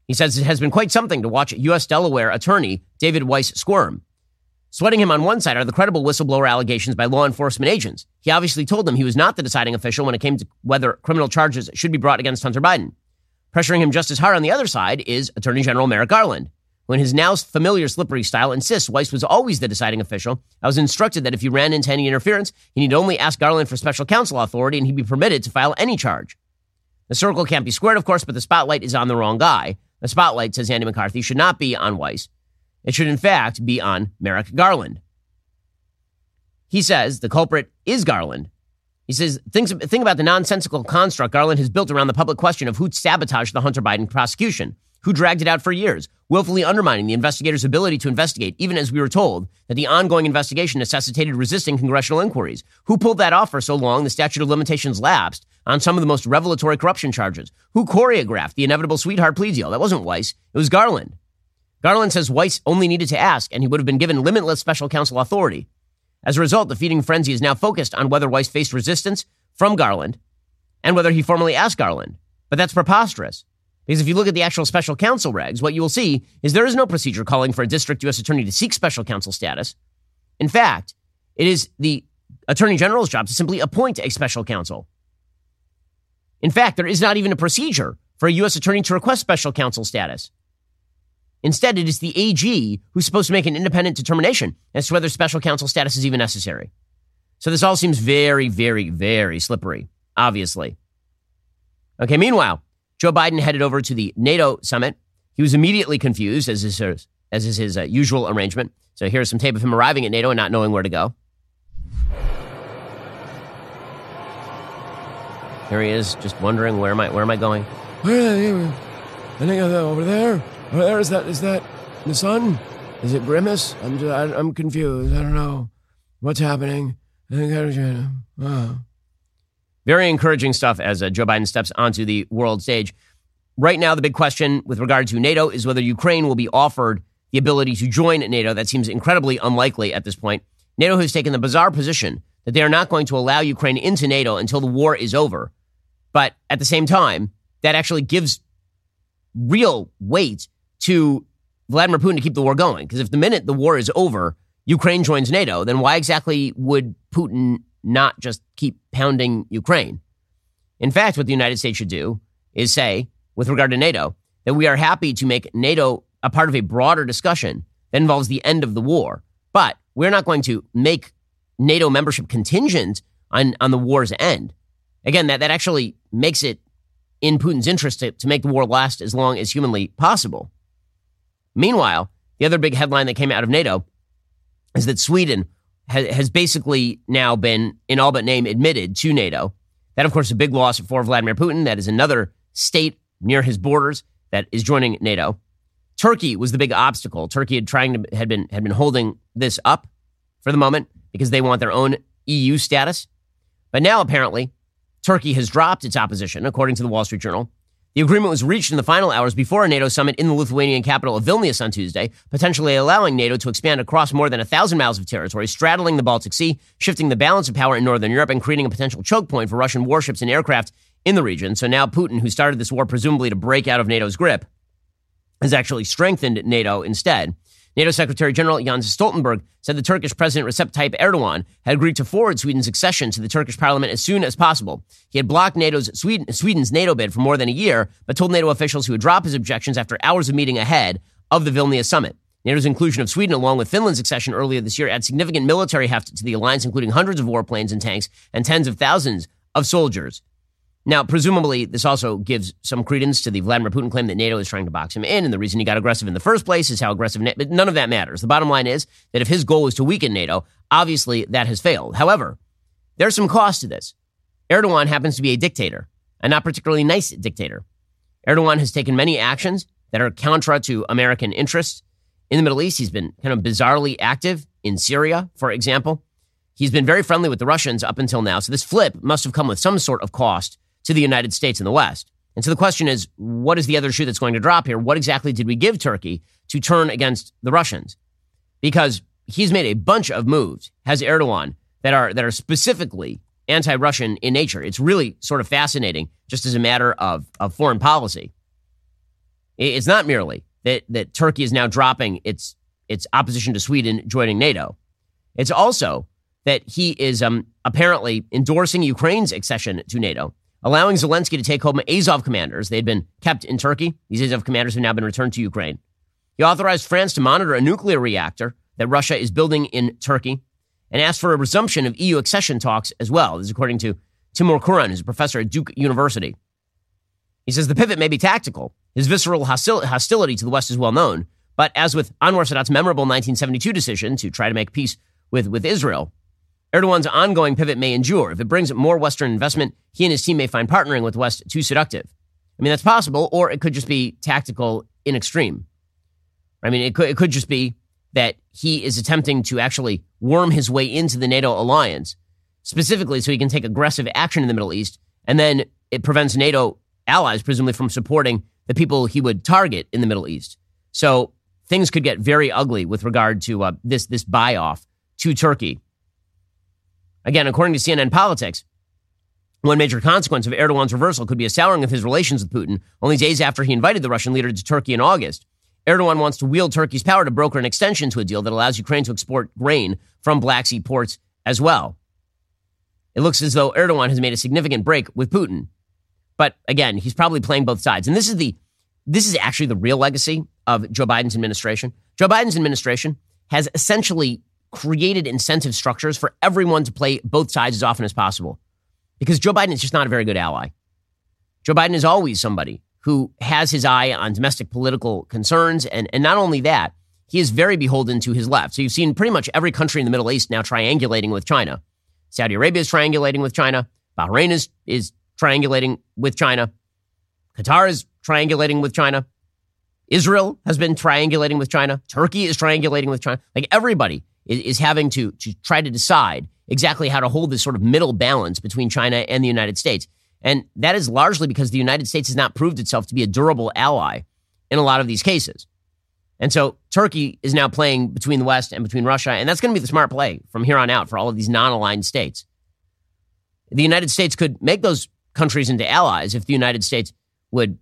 He says it has been quite something to watch U.S. Delaware attorney David Weiss squirm. Sweating him on one side are the credible whistleblower allegations by law enforcement agents. He obviously told them he was not the deciding official when it came to whether criminal charges should be brought against Hunter Biden. Pressuring him just as hard on the other side is Attorney General Merrick Garland. When his now familiar slippery style insists Weiss was always the deciding official, I was instructed that if he ran into any interference, he need only ask Garland for special counsel authority and he'd be permitted to file any charge. The circle can't be squared, of course, but the spotlight is on the wrong guy. The spotlight, says Andy McCarthy, should not be on Weiss. It should, in fact, be on Merrick Garland. He says the culprit is Garland. He says, think, think about the nonsensical construct Garland has built around the public question of who sabotaged the Hunter Biden prosecution, who dragged it out for years, willfully undermining the investigators' ability to investigate, even as we were told that the ongoing investigation necessitated resisting congressional inquiries. Who pulled that off for so long the statute of limitations lapsed on some of the most revelatory corruption charges? Who choreographed the inevitable sweetheart plea deal? That wasn't Weiss, it was Garland. Garland says Weiss only needed to ask, and he would have been given limitless special counsel authority. As a result, the feeding frenzy is now focused on whether Weiss faced resistance from Garland and whether he formally asked Garland. But that's preposterous. Because if you look at the actual special counsel regs, what you will see is there is no procedure calling for a district U.S. attorney to seek special counsel status. In fact, it is the attorney general's job to simply appoint a special counsel. In fact, there is not even a procedure for a U.S. attorney to request special counsel status. Instead, it is the AG who's supposed to make an independent determination as to whether special counsel status is even necessary. So this all seems very, very, very slippery, obviously. Okay, meanwhile, Joe Biden headed over to the NATO summit. He was immediately confused, as is, as is his uh, usual arrangement. So here's some tape of him arriving at NATO and not knowing where to go. Here he is, just wondering where am I? Where am I going? Where? I think I'm over there. There is that? Is that the sun? Is it Grimace? I'm just, I, am confused. I don't know what's happening. Uh. Very encouraging stuff as uh, Joe Biden steps onto the world stage. Right now, the big question with regard to NATO is whether Ukraine will be offered the ability to join NATO. That seems incredibly unlikely at this point. NATO has taken the bizarre position that they are not going to allow Ukraine into NATO until the war is over. But at the same time, that actually gives real weight to Vladimir Putin to keep the war going. Because if the minute the war is over, Ukraine joins NATO, then why exactly would Putin not just keep pounding Ukraine. In fact, what the United States should do is say, with regard to NATO, that we are happy to make NATO a part of a broader discussion that involves the end of the war. But we're not going to make NATO membership contingent on, on the war's end. Again, that, that actually makes it in Putin's interest to, to make the war last as long as humanly possible. Meanwhile, the other big headline that came out of NATO is that Sweden has basically now been, in all but name, admitted to NATO. That, of course, is a big loss for Vladimir Putin. That is another state near his borders that is joining NATO. Turkey was the big obstacle. Turkey had trying to had been had been holding this up for the moment because they want their own EU status. But now apparently Turkey has dropped its opposition, according to the Wall Street Journal. The agreement was reached in the final hours before a NATO summit in the Lithuanian capital of Vilnius on Tuesday, potentially allowing NATO to expand across more than a thousand miles of territory, straddling the Baltic Sea, shifting the balance of power in Northern Europe, and creating a potential choke point for Russian warships and aircraft in the region. So now Putin, who started this war presumably to break out of NATO's grip, has actually strengthened NATO instead. NATO Secretary General Jens Stoltenberg said the Turkish President Recep Tayyip Erdogan had agreed to forward Sweden's accession to the Turkish parliament as soon as possible. He had blocked NATO's Sweden, Sweden's NATO bid for more than a year, but told NATO officials he would drop his objections after hours of meeting ahead of the Vilnius summit. NATO's inclusion of Sweden, along with Finland's accession earlier this year, adds significant military heft to the alliance, including hundreds of warplanes and tanks and tens of thousands of soldiers. Now, presumably, this also gives some credence to the Vladimir Putin claim that NATO is trying to box him in, and the reason he got aggressive in the first place is how aggressive. but none of that matters. The bottom line is that if his goal was to weaken NATO, obviously that has failed. However, there's some cost to this. Erdogan happens to be a dictator, a not particularly nice dictator. Erdogan has taken many actions that are contra to American interests in the Middle East. He's been kind of bizarrely active in Syria, for example. He's been very friendly with the Russians up until now. So this flip must have come with some sort of cost to the United States and the West. And so the question is, what is the other shoe that's going to drop here? What exactly did we give Turkey to turn against the Russians? Because he's made a bunch of moves, has Erdogan, that are that are specifically anti-Russian in nature. It's really sort of fascinating, just as a matter of, of foreign policy. It's not merely that that Turkey is now dropping its its opposition to Sweden joining NATO. It's also that he is um, apparently endorsing Ukraine's accession to NATO allowing Zelensky to take home Azov commanders. They had been kept in Turkey. These Azov commanders have now been returned to Ukraine. He authorized France to monitor a nuclear reactor that Russia is building in Turkey and asked for a resumption of EU accession talks as well. This is according to Timur Kuran, who's a professor at Duke University. He says the pivot may be tactical. His visceral hostil- hostility to the West is well known. But as with Anwar Sadat's memorable 1972 decision to try to make peace with, with Israel, Erdogan's ongoing pivot may endure. If it brings more Western investment, he and his team may find partnering with West too seductive. I mean, that's possible, or it could just be tactical in extreme. I mean, it could, it could just be that he is attempting to actually worm his way into the NATO alliance, specifically so he can take aggressive action in the Middle East, and then it prevents NATO allies, presumably, from supporting the people he would target in the Middle East. So things could get very ugly with regard to uh, this this buy off to Turkey Again, according to CNN Politics, one major consequence of Erdogan's reversal could be a souring of his relations with Putin only days after he invited the Russian leader to Turkey in August. Erdogan wants to wield Turkey's power to broker an extension to a deal that allows Ukraine to export grain from Black Sea ports as well. It looks as though Erdogan has made a significant break with Putin. But again, he's probably playing both sides. And this is the this is actually the real legacy of Joe Biden's administration. Joe Biden's administration has essentially created incentive structures for everyone to play both sides as often as possible. Because Joe Biden is just not a very good ally. Joe Biden is always somebody who has his eye on domestic political concerns. And, and not only that, he is very beholden to his left. So you've seen pretty much every country in the Middle East now triangulating with China. Saudi Arabia is triangulating with China. Bahrain is, is triangulating with China. Qatar is triangulating with China. Israel has been triangulating with China. Turkey is triangulating with China. Like everybody is, having to, to try to decide exactly how to hold this sort of middle balance between China and the United States. And that is largely because the United States has not proved itself to be a durable ally in a lot of these cases. And so Turkey is now playing between the West and between Russia, and that's going to be the smart play from here on out for all of these non aligned states. The United States could make those countries into allies if the United States would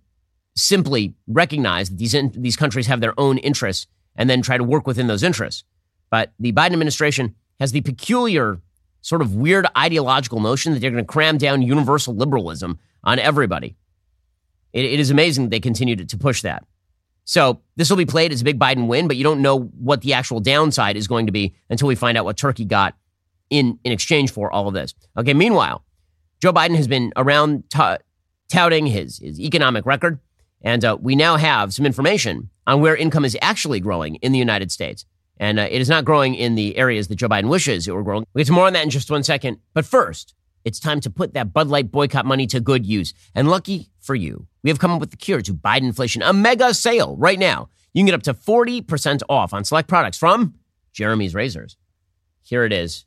simply recognize that these, in, these countries have their own interests and then try to work within those interests. But the Biden administration has the peculiar, sort of weird ideological notion that they're going to cram down universal liberalism on everybody. it, it is amazing that they continue to, to push that. So this will be played as a big Biden win, but you don't know what the actual downside is going to be until we find out what Turkey got in, in exchange for all of this. Okay, meanwhile, Joe Biden has been around t- touting his, his economic record, and uh, we now have some information on where income is actually growing in the United States. And uh, it is not growing in the areas that Joe Biden wishes it were growing. We'll get to more on that in just one second. But first, it's time to put that Bud Light boycott money to good use. And lucky for you, we have come up with the cure to Biden inflation, a mega sale right now. You can get up to 40% off on select products from Jeremy's Razors. Here it is.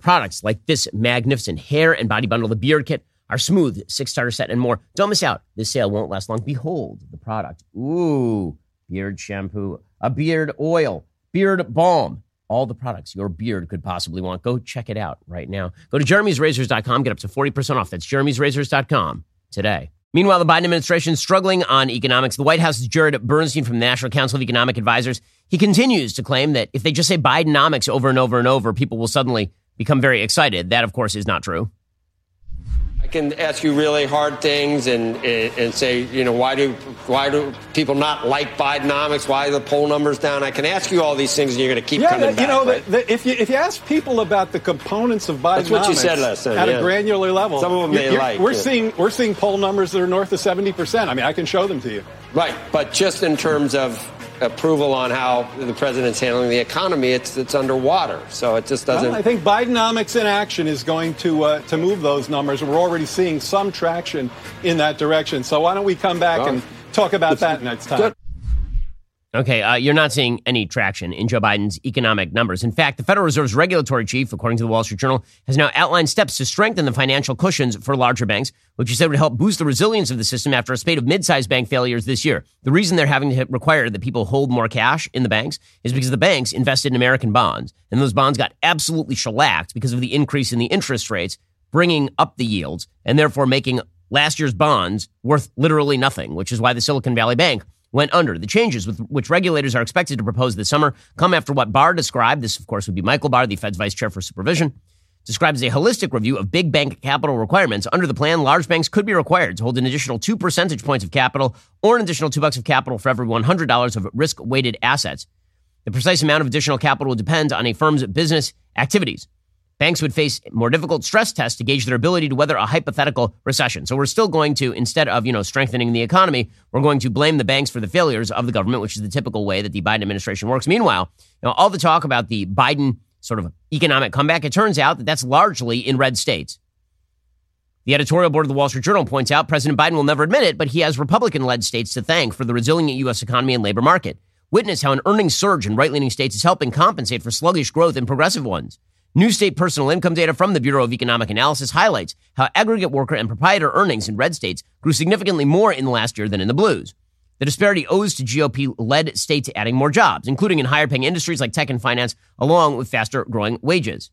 Products like this magnificent hair and body bundle, the beard kit, our smooth six starter set, and more. Don't miss out. This sale won't last long. Behold the product. Ooh, beard shampoo, a beard oil, beard balm. All the products your beard could possibly want. Go check it out right now. Go to jeremy'srazors.com, get up to 40% off. That's jeremy'srazors.com today. Meanwhile, the Biden administration is struggling on economics. The White House's Jared Bernstein from the National Council of Economic Advisors, he continues to claim that if they just say Bidenomics over and over and over, people will suddenly become very excited. That, of course, is not true. I can ask you really hard things and and say, you know, why do why do people not like Bidenomics? Why are the poll numbers down? I can ask you all these things, and you're going to keep yeah, coming you back. know, right? the, the, if you if you ask people about the components of Bidenomics That's what you said last time, at yeah. a granular level, Some of them you- they like, We're yeah. seeing we're seeing poll numbers that are north of seventy percent. I mean, I can show them to you. Right, but just in terms of approval on how the president's handling the economy, it's it's underwater. So it just doesn't. Well, I think Bidenomics in action is going to uh, to move those numbers. We're already seeing some traction in that direction. So why don't we come back and talk about that next time? Okay, uh, you're not seeing any traction in Joe Biden's economic numbers. In fact, the Federal Reserve's regulatory chief, according to the Wall Street Journal, has now outlined steps to strengthen the financial cushions for larger banks, which he said would help boost the resilience of the system after a spate of mid-sized bank failures this year. The reason they're having to require that people hold more cash in the banks is because the banks invested in American bonds, and those bonds got absolutely shellacked because of the increase in the interest rates, bringing up the yields, and therefore making last year's bonds worth literally nothing, which is why the Silicon Valley Bank went under. The changes with which regulators are expected to propose this summer come after what Barr described, this of course would be Michael Barr, the Fed's vice chair for supervision, describes a holistic review of big bank capital requirements. Under the plan, large banks could be required to hold an additional 2 percentage points of capital or an additional 2 bucks of capital for every $100 of risk-weighted assets. The precise amount of additional capital would depend on a firm's business activities. Banks would face more difficult stress tests to gauge their ability to weather a hypothetical recession. So we're still going to, instead of, you know, strengthening the economy, we're going to blame the banks for the failures of the government, which is the typical way that the Biden administration works. Meanwhile, you know, all the talk about the Biden sort of economic comeback, it turns out that that's largely in red states. The editorial board of the Wall Street Journal points out President Biden will never admit it, but he has Republican led states to thank for the resilient U.S. economy and labor market. Witness how an earnings surge in right leaning states is helping compensate for sluggish growth in progressive ones. New state personal income data from the Bureau of Economic Analysis highlights how aggregate worker and proprietor earnings in red states grew significantly more in the last year than in the blues. The disparity owes to GOP led states adding more jobs, including in higher paying industries like tech and finance, along with faster growing wages.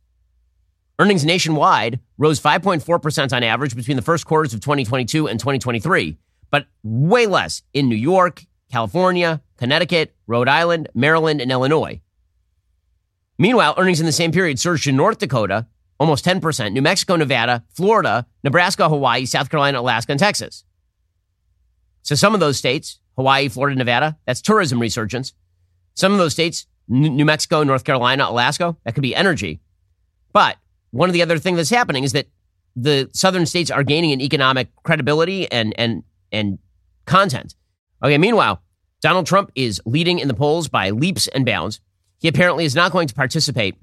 Earnings nationwide rose 5.4% on average between the first quarters of 2022 and 2023, but way less in New York, California, Connecticut, Rhode Island, Maryland, and Illinois. Meanwhile, earnings in the same period surged in North Dakota, almost 10%, New Mexico, Nevada, Florida, Nebraska, Hawaii, South Carolina, Alaska, and Texas. So some of those states, Hawaii, Florida, Nevada, that's tourism resurgence. Some of those states, New Mexico, North Carolina, Alaska, that could be energy. But one of the other things that's happening is that the southern states are gaining in economic credibility and and and content. Okay, meanwhile, Donald Trump is leading in the polls by leaps and bounds. He apparently is not going to participate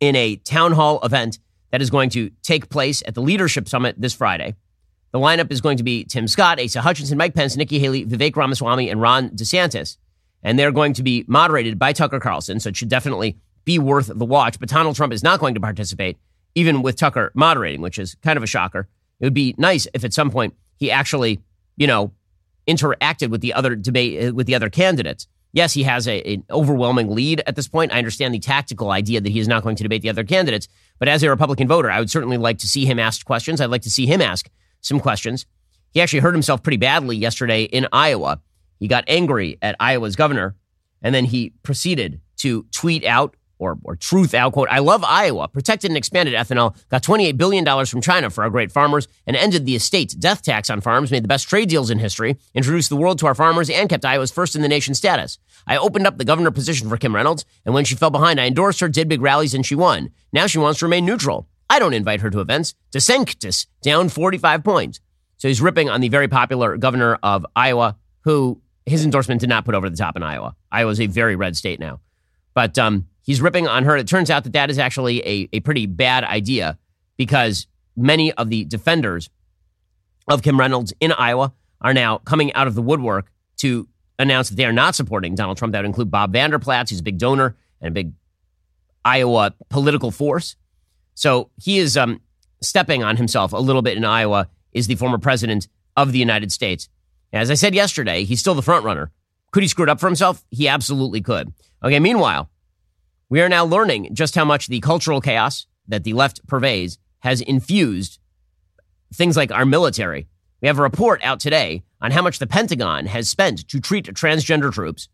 in a town hall event that is going to take place at the Leadership Summit this Friday. The lineup is going to be Tim Scott, Asa Hutchinson, Mike Pence, Nikki Haley, Vivek Ramaswamy, and Ron DeSantis. And they're going to be moderated by Tucker Carlson, so it should definitely be worth the watch. But Donald Trump is not going to participate, even with Tucker moderating, which is kind of a shocker. It would be nice if at some point he actually, you know, interacted with the other debate uh, with the other candidates. Yes, he has a, an overwhelming lead at this point. I understand the tactical idea that he is not going to debate the other candidates, but as a Republican voter, I would certainly like to see him ask questions. I'd like to see him ask some questions. He actually hurt himself pretty badly yesterday in Iowa. He got angry at Iowa's governor, and then he proceeded to tweet out or, or truth out, quote, I love Iowa, protected and expanded ethanol, got $28 billion from China for our great farmers, and ended the estate death tax on farms, made the best trade deals in history, introduced the world to our farmers, and kept Iowa's first in the nation status. I opened up the governor position for Kim Reynolds, and when she fell behind, I endorsed her, did big rallies, and she won. Now she wants to remain neutral. I don't invite her to events. DeSantis down 45 points. So he's ripping on the very popular governor of Iowa, who his endorsement did not put over the top in Iowa. Iowa's a very red state now. But um, he's ripping on her. It turns out that that is actually a, a pretty bad idea because many of the defenders of Kim Reynolds in Iowa are now coming out of the woodwork to announce that they are not supporting Donald Trump. That would include Bob Vander Plaats, who's a big donor and a big Iowa political force. So he is um, stepping on himself a little bit in Iowa is the former president of the United States. As I said yesterday, he's still the front runner. Could he screw it up for himself? He absolutely could. Okay, meanwhile, we are now learning just how much the cultural chaos that the left pervades has infused things like our military. We have a report out today on how much the Pentagon has spent to treat transgender troops.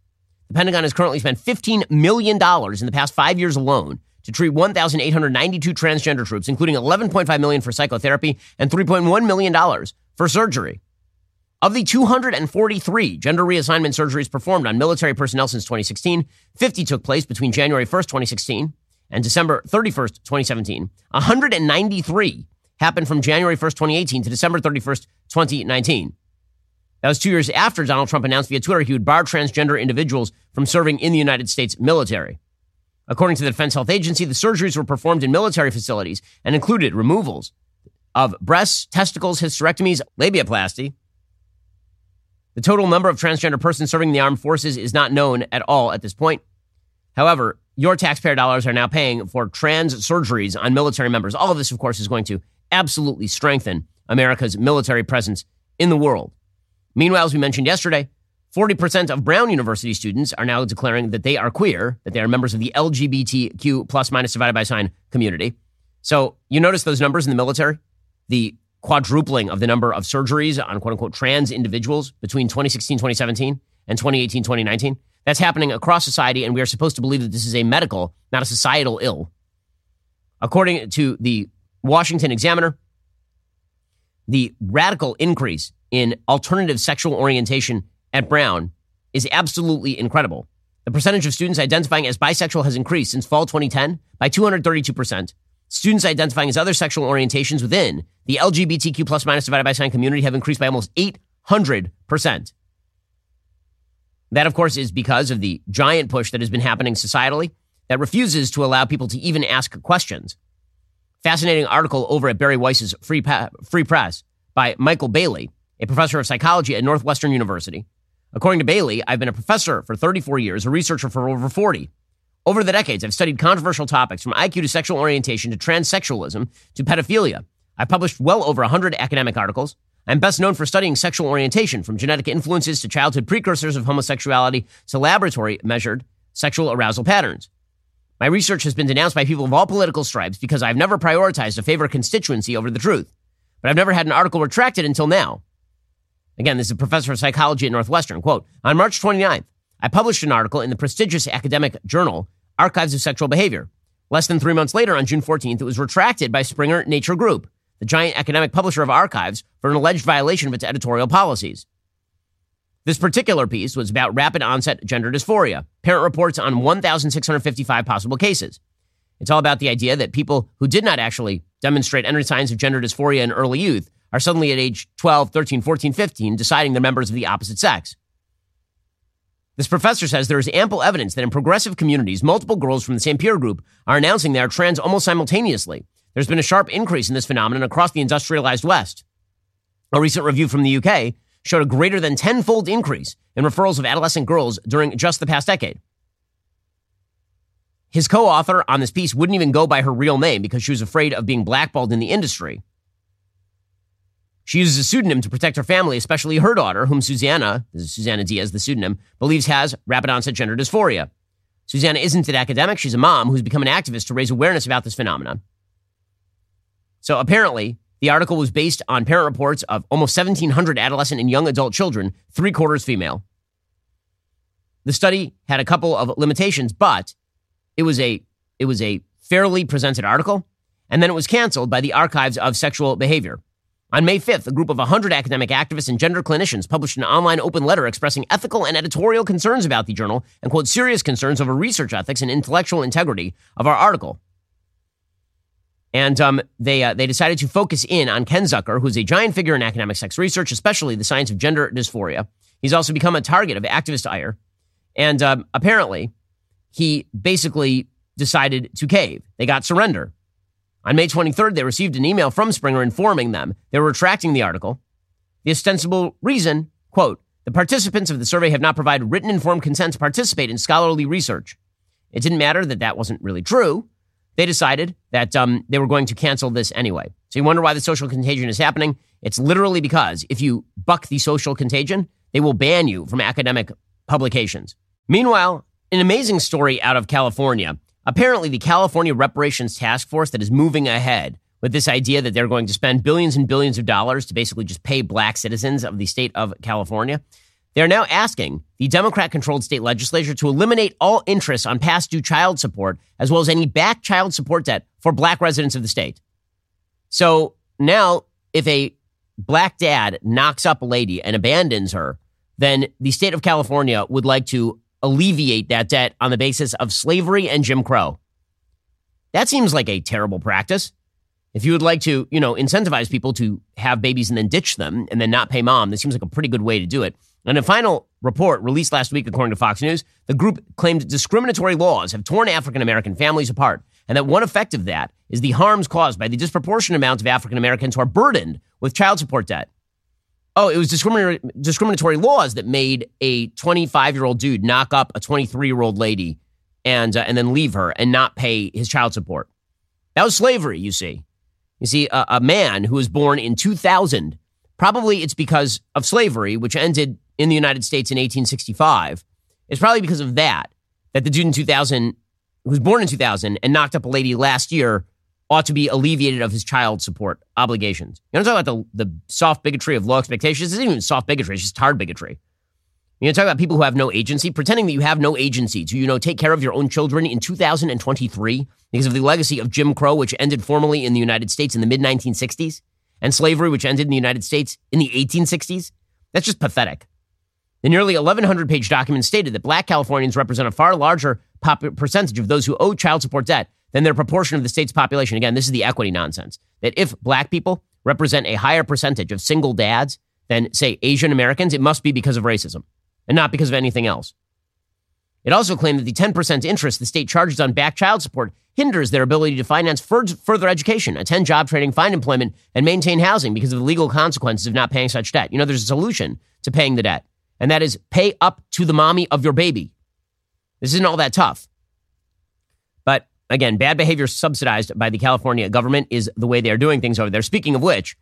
The Pentagon has currently spent $15 million in the past five years alone to treat 1,892 transgender troops, including 11.5 million for psychotherapy and 3.1 million dollars for surgery. Of the 243 gender reassignment surgeries performed on military personnel since 2016, 50 took place between January 1st, 2016 and December 31st, 2017. 193 happened from January 1st, 2018 to December 31st, 2019. That was two years after Donald Trump announced via Twitter he would bar transgender individuals from serving in the United States military. According to the Defense Health Agency, the surgeries were performed in military facilities and included removals of breasts, testicles, hysterectomies, labiaplasty. The total number of transgender persons serving in the armed forces is not known at all at this point. However, your taxpayer dollars are now paying for trans surgeries on military members. All of this, of course, is going to absolutely strengthen America's military presence in the world. Meanwhile, as we mentioned yesterday, 40% of Brown University students are now declaring that they are queer, that they are members of the LGBTQ plus minus divided by sign community. So you notice those numbers in the military? The quadrupling of the number of surgeries on quote unquote trans individuals between 2016, 2017 and 2018, 2019. That's happening across society, and we are supposed to believe that this is a medical, not a societal ill. According to the Washington Examiner, the radical increase in alternative sexual orientation at Brown is absolutely incredible. The percentage of students identifying as bisexual has increased since fall 2010 by 232%. Students identifying as other sexual orientations within the LGBTQ plus minus divided by sign community have increased by almost 800%. That, of course, is because of the giant push that has been happening societally that refuses to allow people to even ask questions. Fascinating article over at Bari Weiss's Free, pa- Free Press by Michael Bailey, a professor of psychology at Northwestern University. According to Bailey, I've been a professor for 34 years, a researcher for over 40. Over the decades, I've studied controversial topics from IQ to sexual orientation to transsexualism to pedophilia. I've published well over 100 academic articles. I'm best known for studying sexual orientation, from genetic influences to childhood precursors of homosexuality to laboratory measured sexual arousal patterns. My research has been denounced by people of all political stripes because I've never prioritized a favorite constituency over the truth. But I've never had an article retracted until now. Again, this is a professor of psychology at Northwestern. Quote, on March 29th, I published an article in the prestigious academic journal, Archives of Sexual Behavior. Less than three months later, on June 14th, it was retracted by Springer Nature Group, the giant academic publisher of archives, for an alleged violation of its editorial policies. This particular piece was about rapid onset gender dysphoria. Parent reports on 1,655 possible cases. It's all about the idea that people who did not actually demonstrate any signs of gender dysphoria in early youth are suddenly at age 12, 13, 14, 15 deciding they're members of the opposite sex. This professor says there is ample evidence that in progressive communities, multiple girls from the same peer group are announcing they are trans almost simultaneously. There's been a sharp increase in this phenomenon across the industrialized West. A recent review from the UK showed a greater than tenfold increase in referrals of adolescent girls during just the past decade. His co author on this piece wouldn't even go by her real name because she was afraid of being blackballed in the industry. She uses a pseudonym to protect her family, especially her daughter, whom Suzanna, Suzanna Diaz, the pseudonym, believes has rapid onset gender dysphoria. Suzanna isn't an academic, she's a mom who's become an activist to raise awareness about this phenomenon. So apparently, the article was based on parent reports of almost 1,700 adolescent and young adult children, three quarters female. The study had a couple of limitations, but it was a it was a fairly presented article, and then it was canceled by the Archives of Sexual Behavior. On May 5th, a group of 100 academic activists and gender clinicians published an online open letter expressing ethical and editorial concerns about the journal and, quote, serious concerns over research ethics and intellectual integrity of our article. And um, they, uh, they decided to focus in on Ken Zucker, who's a giant figure in academic sex research, especially the science of gender dysphoria. He's also become a target of activist ire. And um, apparently, he basically decided to cave. They got surrender. On May 23rd, they received an email from Springer informing them they were retracting the article. The ostensible reason, quote, the participants of the survey have not provided written informed consent to participate in scholarly research. It didn't matter that that wasn't really true. They decided that um, they were going to cancel this anyway. So you wonder why the social contagion is happening? It's literally because if you buck the social contagion, they will ban you from academic publications. Meanwhile, an amazing story out of California. Apparently, the California Reparations Task Force that is moving ahead with this idea that they're going to spend billions and billions of dollars to basically just pay black citizens of the state of California. They're now asking the Democrat controlled state legislature to eliminate all interest on past due child support, as well as any back child support debt for black residents of the state. So now, if a black dad knocks up a lady and abandons her, then the state of California would like to alleviate that debt on the basis of slavery and Jim Crow. That seems like a terrible practice. If you would like to, you know, incentivize people to have babies and then ditch them and then not pay mom, this seems like a pretty good way to do it. In a final report released last week, according to Fox News, the group claimed discriminatory laws have torn African American families apart, and that one effect of that is the harms caused by the disproportionate amount of African Americans who are burdened with child support debt. Oh, it was discriminatory, discriminatory laws that made a 25 year old dude knock up a 23 year old lady and, uh, and then leave her and not pay his child support. That was slavery, you see. You see, a, a man who was born in 2000, probably it's because of slavery, which ended in the United States in 1865. It's probably because of that that the dude in 2000, who was born in 2000 and knocked up a lady last year, ought to be alleviated of his child support obligations. You know, talk about the, the soft bigotry of low expectations. Isn't even soft bigotry, it's just hard bigotry. You know, talk about people who have no agency, pretending that you have no agency to, you know, take care of your own children in 2023 because of the legacy of Jim Crow, which ended formally in the United States in the mid 1960s, and slavery, which ended in the United States in the 1860s. That's just pathetic. The nearly 1,100 page document stated that black Californians represent a far larger pop- percentage of those who owe child support debt than their proportion of the state's population. Again, this is the equity nonsense. That if black people represent a higher percentage of single dads than, say, Asian Americans, it must be because of racism and not because of anything else. It also claimed that the 10% interest the state charges on back child support hinders their ability to finance further education, attend job training, find employment, and maintain housing because of the legal consequences of not paying such debt. You know, there's a solution to paying the debt, and that is pay up to the mommy of your baby. This isn't all that tough. Again, bad behavior subsidized by the California government is the way they are doing things over there. Speaking of which,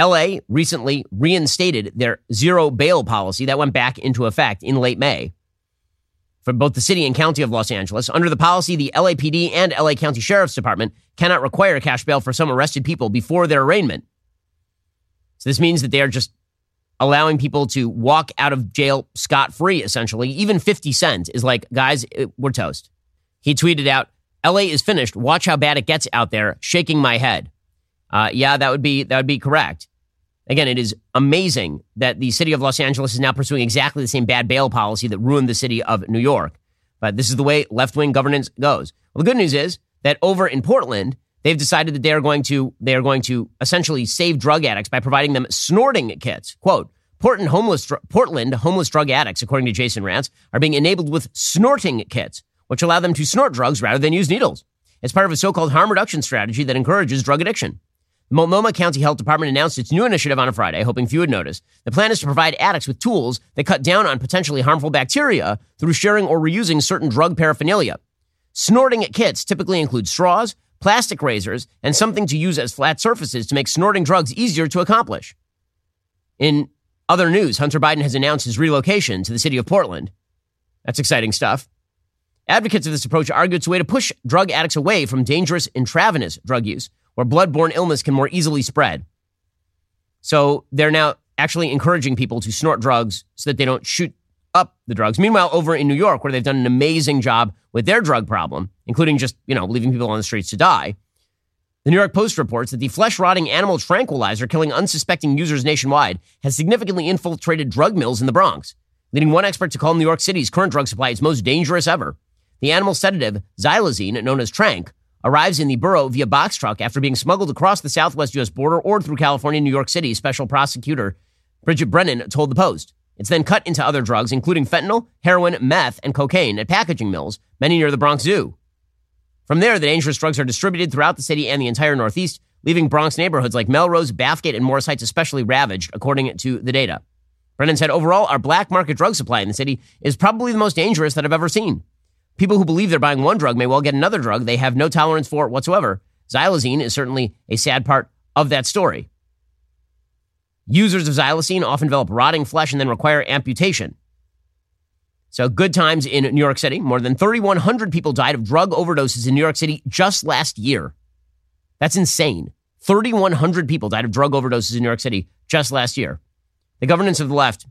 LA recently reinstated their zero bail policy that went back into effect in late May for both the city and county of Los Angeles. Under the policy, the LAPD and LA County Sheriff's Department cannot require cash bail for some arrested people before their arraignment. So this means that they are just allowing people to walk out of jail scot free, essentially. Even 50 Cent is like, guys, we're toast. He tweeted out, LA is finished. Watch how bad it gets out there, shaking my head. Uh, yeah, that would be that would be correct. Again, it is amazing that the city of Los Angeles is now pursuing exactly the same bad bail policy that ruined the city of New York. But this is the way left wing governance goes. Well, the good news is that over in Portland, they've decided that they are going to they are going to essentially save drug addicts by providing them snorting kits. Quote. Portland homeless, Portland homeless drug addicts, according to Jason Rantz, are being enabled with snorting kits, which allow them to snort drugs rather than use needles. It's part of a so-called harm reduction strategy that encourages drug addiction. The Multnomah County Health Department announced its new initiative on a Friday, hoping few would notice. The plan is to provide addicts with tools that cut down on potentially harmful bacteria through sharing or reusing certain drug paraphernalia. Snorting kits typically include straws, plastic razors, and something to use as flat surfaces to make snorting drugs easier to accomplish. In other news, Hunter Biden has announced his relocation to the city of Portland. That's exciting stuff. Advocates of this approach argue it's a way to push drug addicts away from dangerous intravenous drug use where blood-borne illness can more easily spread. So they're now actually encouraging people to snort drugs so that they don't shoot up the drugs. Meanwhile, over in New York, where they've done an amazing job with their drug problem, including just, you know, leaving people on the streets to die, the New York Post reports that the flesh rotting animal tranquilizer killing unsuspecting users nationwide has significantly infiltrated drug mills in the Bronx, leading one expert to call New York City's current drug supply its most dangerous ever. The animal sedative, xylazine, known as Tranq, arrives in the borough via box truck after being smuggled across the southwest U.S. border or through California and New York City, special prosecutor Bridget Brennan told the Post. It's then cut into other drugs, including fentanyl, heroin, meth, and cocaine at packaging mills, many near the Bronx Zoo. From there, the dangerous drugs are distributed throughout the city and the entire Northeast, leaving Bronx neighborhoods like Melrose, Bathgate, and Morris Heights especially ravaged, according to the data. Brennan said, overall, our black market drug supply in the city is probably the most dangerous that I've ever seen. People who believe they're buying one drug may well get another drug they have no tolerance for whatsoever. Xylazine is certainly a sad part of that story. Users of xylazine often develop rotting flesh and then require amputation. So, good times in New York City. More than 3,100 people died of drug overdoses in New York City just last year. That's insane. 3,100 people died of drug overdoses in New York City just last year. The governance of the left,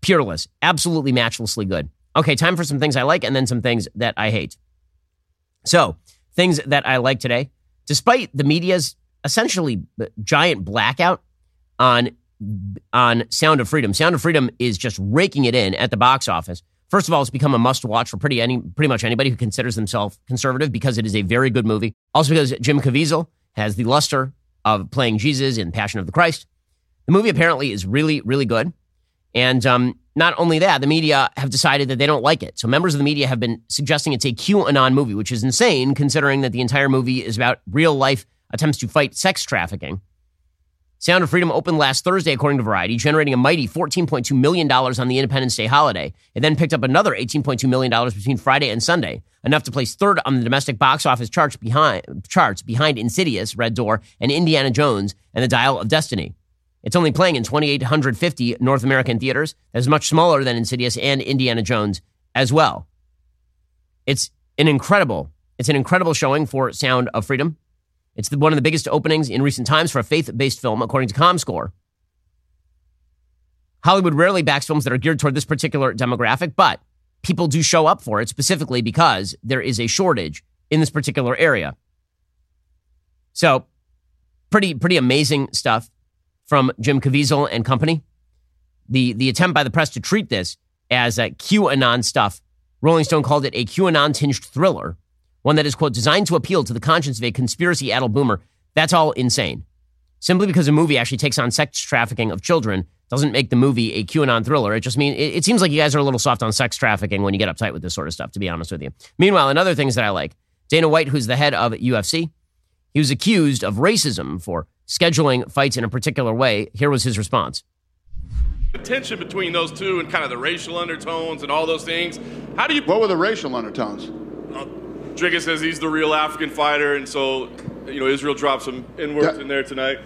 peerless, absolutely matchlessly good. Okay, time for some things I like and then some things that I hate. So, things that I like today, despite the media's essentially giant blackout on on Sound of Freedom. Sound of Freedom is just raking it in at the box office. First of all, it's become a must watch for pretty any pretty much anybody who considers themselves conservative because it is a very good movie. Also because Jim Caviezel has the luster of playing Jesus in Passion of the Christ. The movie apparently is really really good, and um, not only that, the media have decided that they don't like it. So members of the media have been suggesting it's a QAnon movie, which is insane considering that the entire movie is about real life attempts to fight sex trafficking. Sound of Freedom opened last Thursday, according to Variety, generating a mighty $14.2 million on the Independence Day holiday. It then picked up another $18.2 million between Friday and Sunday, enough to place third on the domestic box office charts behind, charts behind Insidious, Red Door, and Indiana Jones and the Dial of Destiny. It's only playing in 2,850 North American theaters. That is much smaller than Insidious and Indiana Jones as well. It's an incredible, it's an incredible showing for Sound of Freedom. It's the, one of the biggest openings in recent times for a faith based film, according to ComScore. Hollywood rarely backs films that are geared toward this particular demographic, but people do show up for it specifically because there is a shortage in this particular area. So, pretty pretty amazing stuff from Jim Caviezel and company. The the attempt by the press to treat this as a QAnon stuff. Rolling Stone called it a QAnon tinged thriller one that is, quote, designed to appeal to the conscience of a conspiracy addled boomer. That's all insane. Simply because a movie actually takes on sex trafficking of children doesn't make the movie a QAnon thriller. It just means it, it, seems like you guys are a little soft on sex trafficking when you get uptight with this sort of stuff, to be honest with you. Meanwhile, another things that I like Dana White, who's the head of UFC, he was accused of racism for scheduling fights in a particular way. Here was his response. The tension between those two and kind of the racial undertones and all those things. How do you. What were the racial undertones? Uh, Dricus says he's the real African fighter, and so you know Israel dropped some N words in there tonight.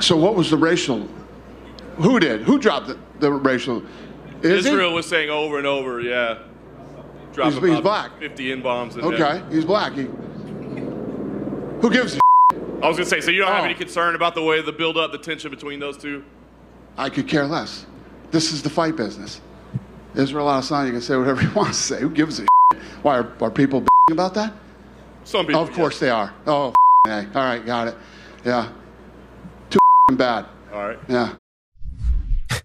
So what was the racial? Who did? Who dropped the, the racial? Is Israel he? was saying over and over, yeah. Drop he's, he's black. 50 N bombs. Okay, there. he's black. He, who gives a I was gonna say, so you don't oh. have any concern about the way the build up, the tension between those two? I could care less. This is the fight business. Israel Adesanya can say whatever he wants to say. Who gives a why are, are people about that? Some people. of course yes. they are. Oh, hey. all right, got it. Yeah, too bad. All right. Yeah.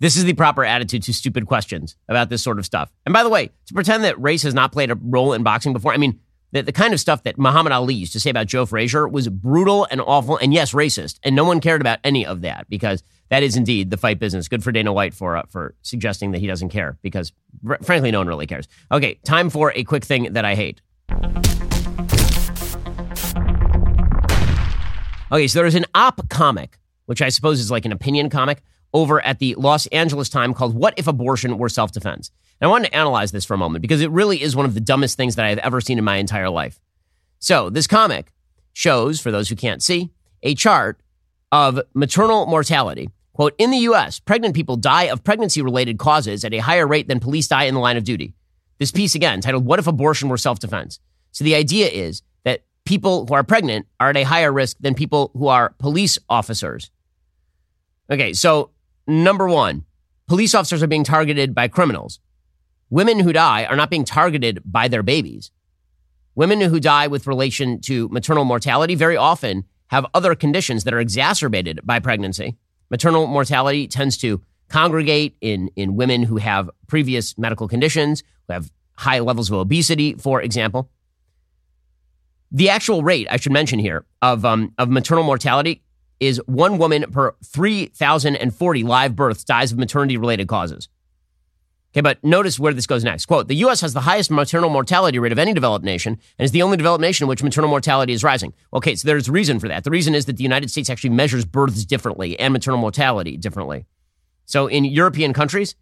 this is the proper attitude to stupid questions about this sort of stuff. And by the way, to pretend that race has not played a role in boxing before, I mean, the, the kind of stuff that Muhammad Ali used to say about Joe Frazier was brutal and awful and yes, racist. And no one cared about any of that because that is indeed the fight business. Good for Dana White for uh, for suggesting that he doesn't care because r- frankly, no one really cares. Okay, time for a quick thing that I hate. Okay, so there's an op comic, which I suppose is like an opinion comic, over at the Los Angeles Times called What If Abortion Were Self Defense? And I wanted to analyze this for a moment because it really is one of the dumbest things that I've ever seen in my entire life. So, this comic shows, for those who can't see, a chart of maternal mortality Quote, in the US, pregnant people die of pregnancy related causes at a higher rate than police die in the line of duty. This piece again, titled What if Abortion Were Self Defense? So the idea is that people who are pregnant are at a higher risk than people who are police officers. Okay, so number one, police officers are being targeted by criminals. Women who die are not being targeted by their babies. Women who die with relation to maternal mortality very often have other conditions that are exacerbated by pregnancy. Maternal mortality tends to congregate in, in women who have previous medical conditions, who have high levels of obesity, for example. The actual rate, I should mention here, of, um, of maternal mortality is one woman per 3,040 live births dies of maternity related causes. Okay, but notice where this goes next. Quote The U.S. has the highest maternal mortality rate of any developed nation and is the only developed nation in which maternal mortality is rising. Okay, so there's a reason for that. The reason is that the United States actually measures births differently and maternal mortality differently. So in European countries,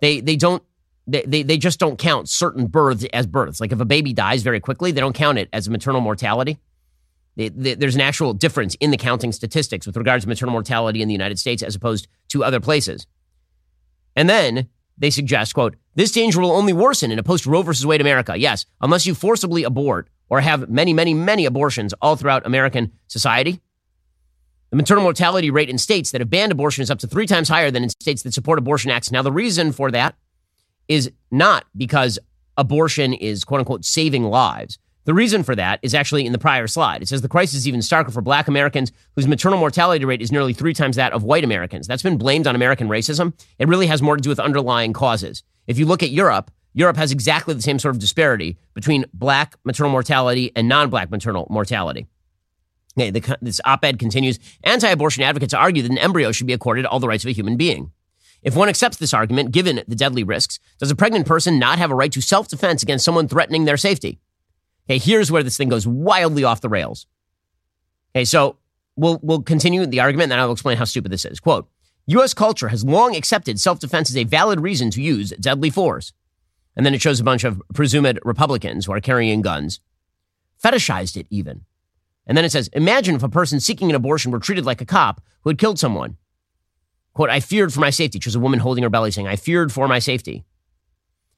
they, they don't they, they, they just don't count certain births as births. Like if a baby dies very quickly, they don't count it as maternal mortality. There's an actual difference in the counting statistics with regards to maternal mortality in the United States as opposed to other places. And then they suggest, quote, this danger will only worsen in a post Roe versus Wade America. Yes, unless you forcibly abort or have many, many, many abortions all throughout American society. The maternal mortality rate in states that have banned abortion is up to three times higher than in states that support abortion acts. Now, the reason for that is not because abortion is quote unquote saving lives. The reason for that is actually in the prior slide. It says the crisis is even starker for black Americans whose maternal mortality rate is nearly three times that of white Americans. That's been blamed on American racism. It really has more to do with underlying causes. If you look at Europe, Europe has exactly the same sort of disparity between black maternal mortality and non black maternal mortality. Okay, the, this op ed continues. Anti abortion advocates argue that an embryo should be accorded all the rights of a human being. If one accepts this argument, given the deadly risks, does a pregnant person not have a right to self defense against someone threatening their safety? Okay, here's where this thing goes wildly off the rails. Okay, so we'll, we'll continue the argument and then I'll explain how stupid this is. Quote U.S. culture has long accepted self defense as a valid reason to use deadly force. And then it shows a bunch of presumed Republicans who are carrying guns, fetishized it even. And then it says, imagine if a person seeking an abortion were treated like a cop who had killed someone. Quote, I feared for my safety. She was a woman holding her belly saying, I feared for my safety.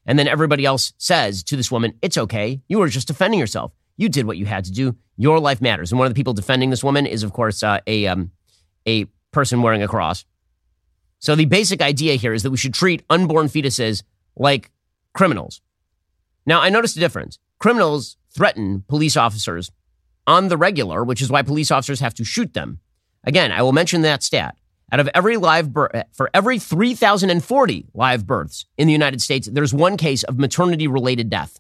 And then everybody else says to this woman, It's okay. You were just defending yourself. You did what you had to do. Your life matters. And one of the people defending this woman is, of course, uh, a, um, a person wearing a cross. So the basic idea here is that we should treat unborn fetuses like criminals. Now, I noticed a difference. Criminals threaten police officers on the regular, which is why police officers have to shoot them. Again, I will mention that stat. Out of every live birth, eh, for every 3,040 live births in the United States, there's one case of maternity related death.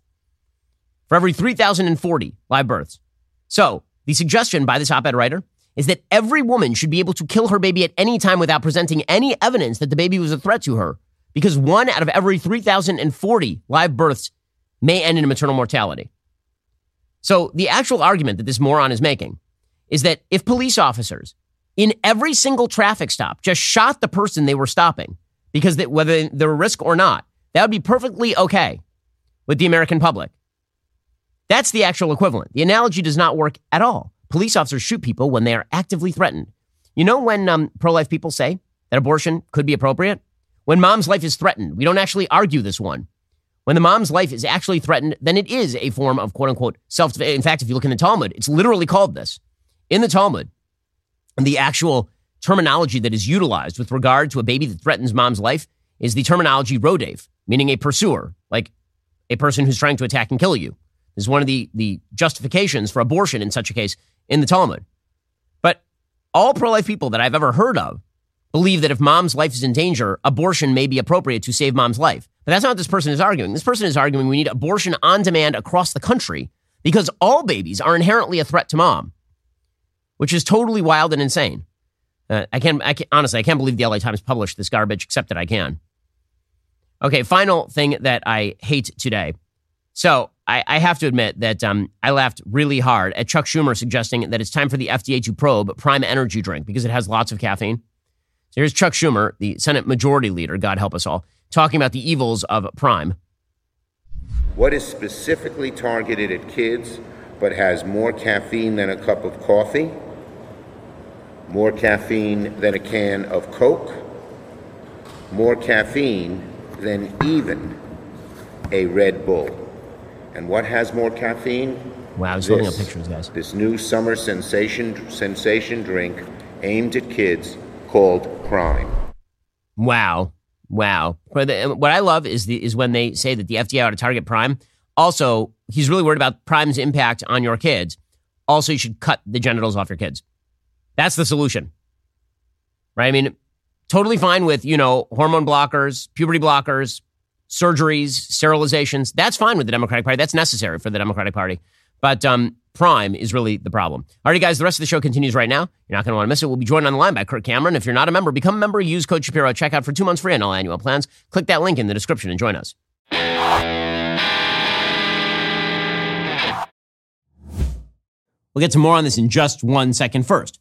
For every 3,040 live births. So, the suggestion by this op ed writer is that every woman should be able to kill her baby at any time without presenting any evidence that the baby was a threat to her, because one out of every 3,040 live births may end in maternal mortality. So, the actual argument that this moron is making is that if police officers in every single traffic stop just shot the person they were stopping because they, whether they're a risk or not, that would be perfectly okay with the American public. That's the actual equivalent. The analogy does not work at all. Police officers shoot people when they are actively threatened. You know when um, pro life people say that abortion could be appropriate? When mom's life is threatened. We don't actually argue this one. When the mom's life is actually threatened, then it is a form of quote unquote self. In fact, if you look in the Talmud, it's literally called this. In the Talmud, the actual terminology that is utilized with regard to a baby that threatens mom's life is the terminology rodef, meaning a pursuer, like a person who's trying to attack and kill you. This is one of the, the justifications for abortion in such a case in the Talmud. But all pro life people that I've ever heard of believe that if mom's life is in danger, abortion may be appropriate to save mom's life. But that's not what this person is arguing. This person is arguing we need abortion on demand across the country because all babies are inherently a threat to mom which is totally wild and insane. Uh, I can't, I can't, honestly, I can't believe the LA Times published this garbage, except that I can. Okay, final thing that I hate today. So I, I have to admit that um, I laughed really hard at Chuck Schumer suggesting that it's time for the FDA to probe Prime Energy drink because it has lots of caffeine. So here's Chuck Schumer, the Senate Majority Leader, God help us all, talking about the evils of Prime. What is specifically targeted at kids but has more caffeine than a cup of coffee? More caffeine than a can of Coke, more caffeine than even a Red Bull. And what has more caffeine? Wow, I was holding up pictures, guys. This new summer sensation sensation drink aimed at kids called Prime. Wow, wow. What I love is the is when they say that the FDA ought to target Prime. Also, he's really worried about Prime's impact on your kids. Also, you should cut the genitals off your kids. That's the solution. Right? I mean, totally fine with, you know, hormone blockers, puberty blockers, surgeries, sterilizations. That's fine with the Democratic Party. That's necessary for the Democratic Party. But um, Prime is really the problem. All right, guys, the rest of the show continues right now. You're not going to want to miss it. We'll be joined on the line by Kirk Cameron. If you're not a member, become a member. Use code Shapiro. Check out for two months free on all annual plans. Click that link in the description and join us. We'll get to more on this in just one second. First,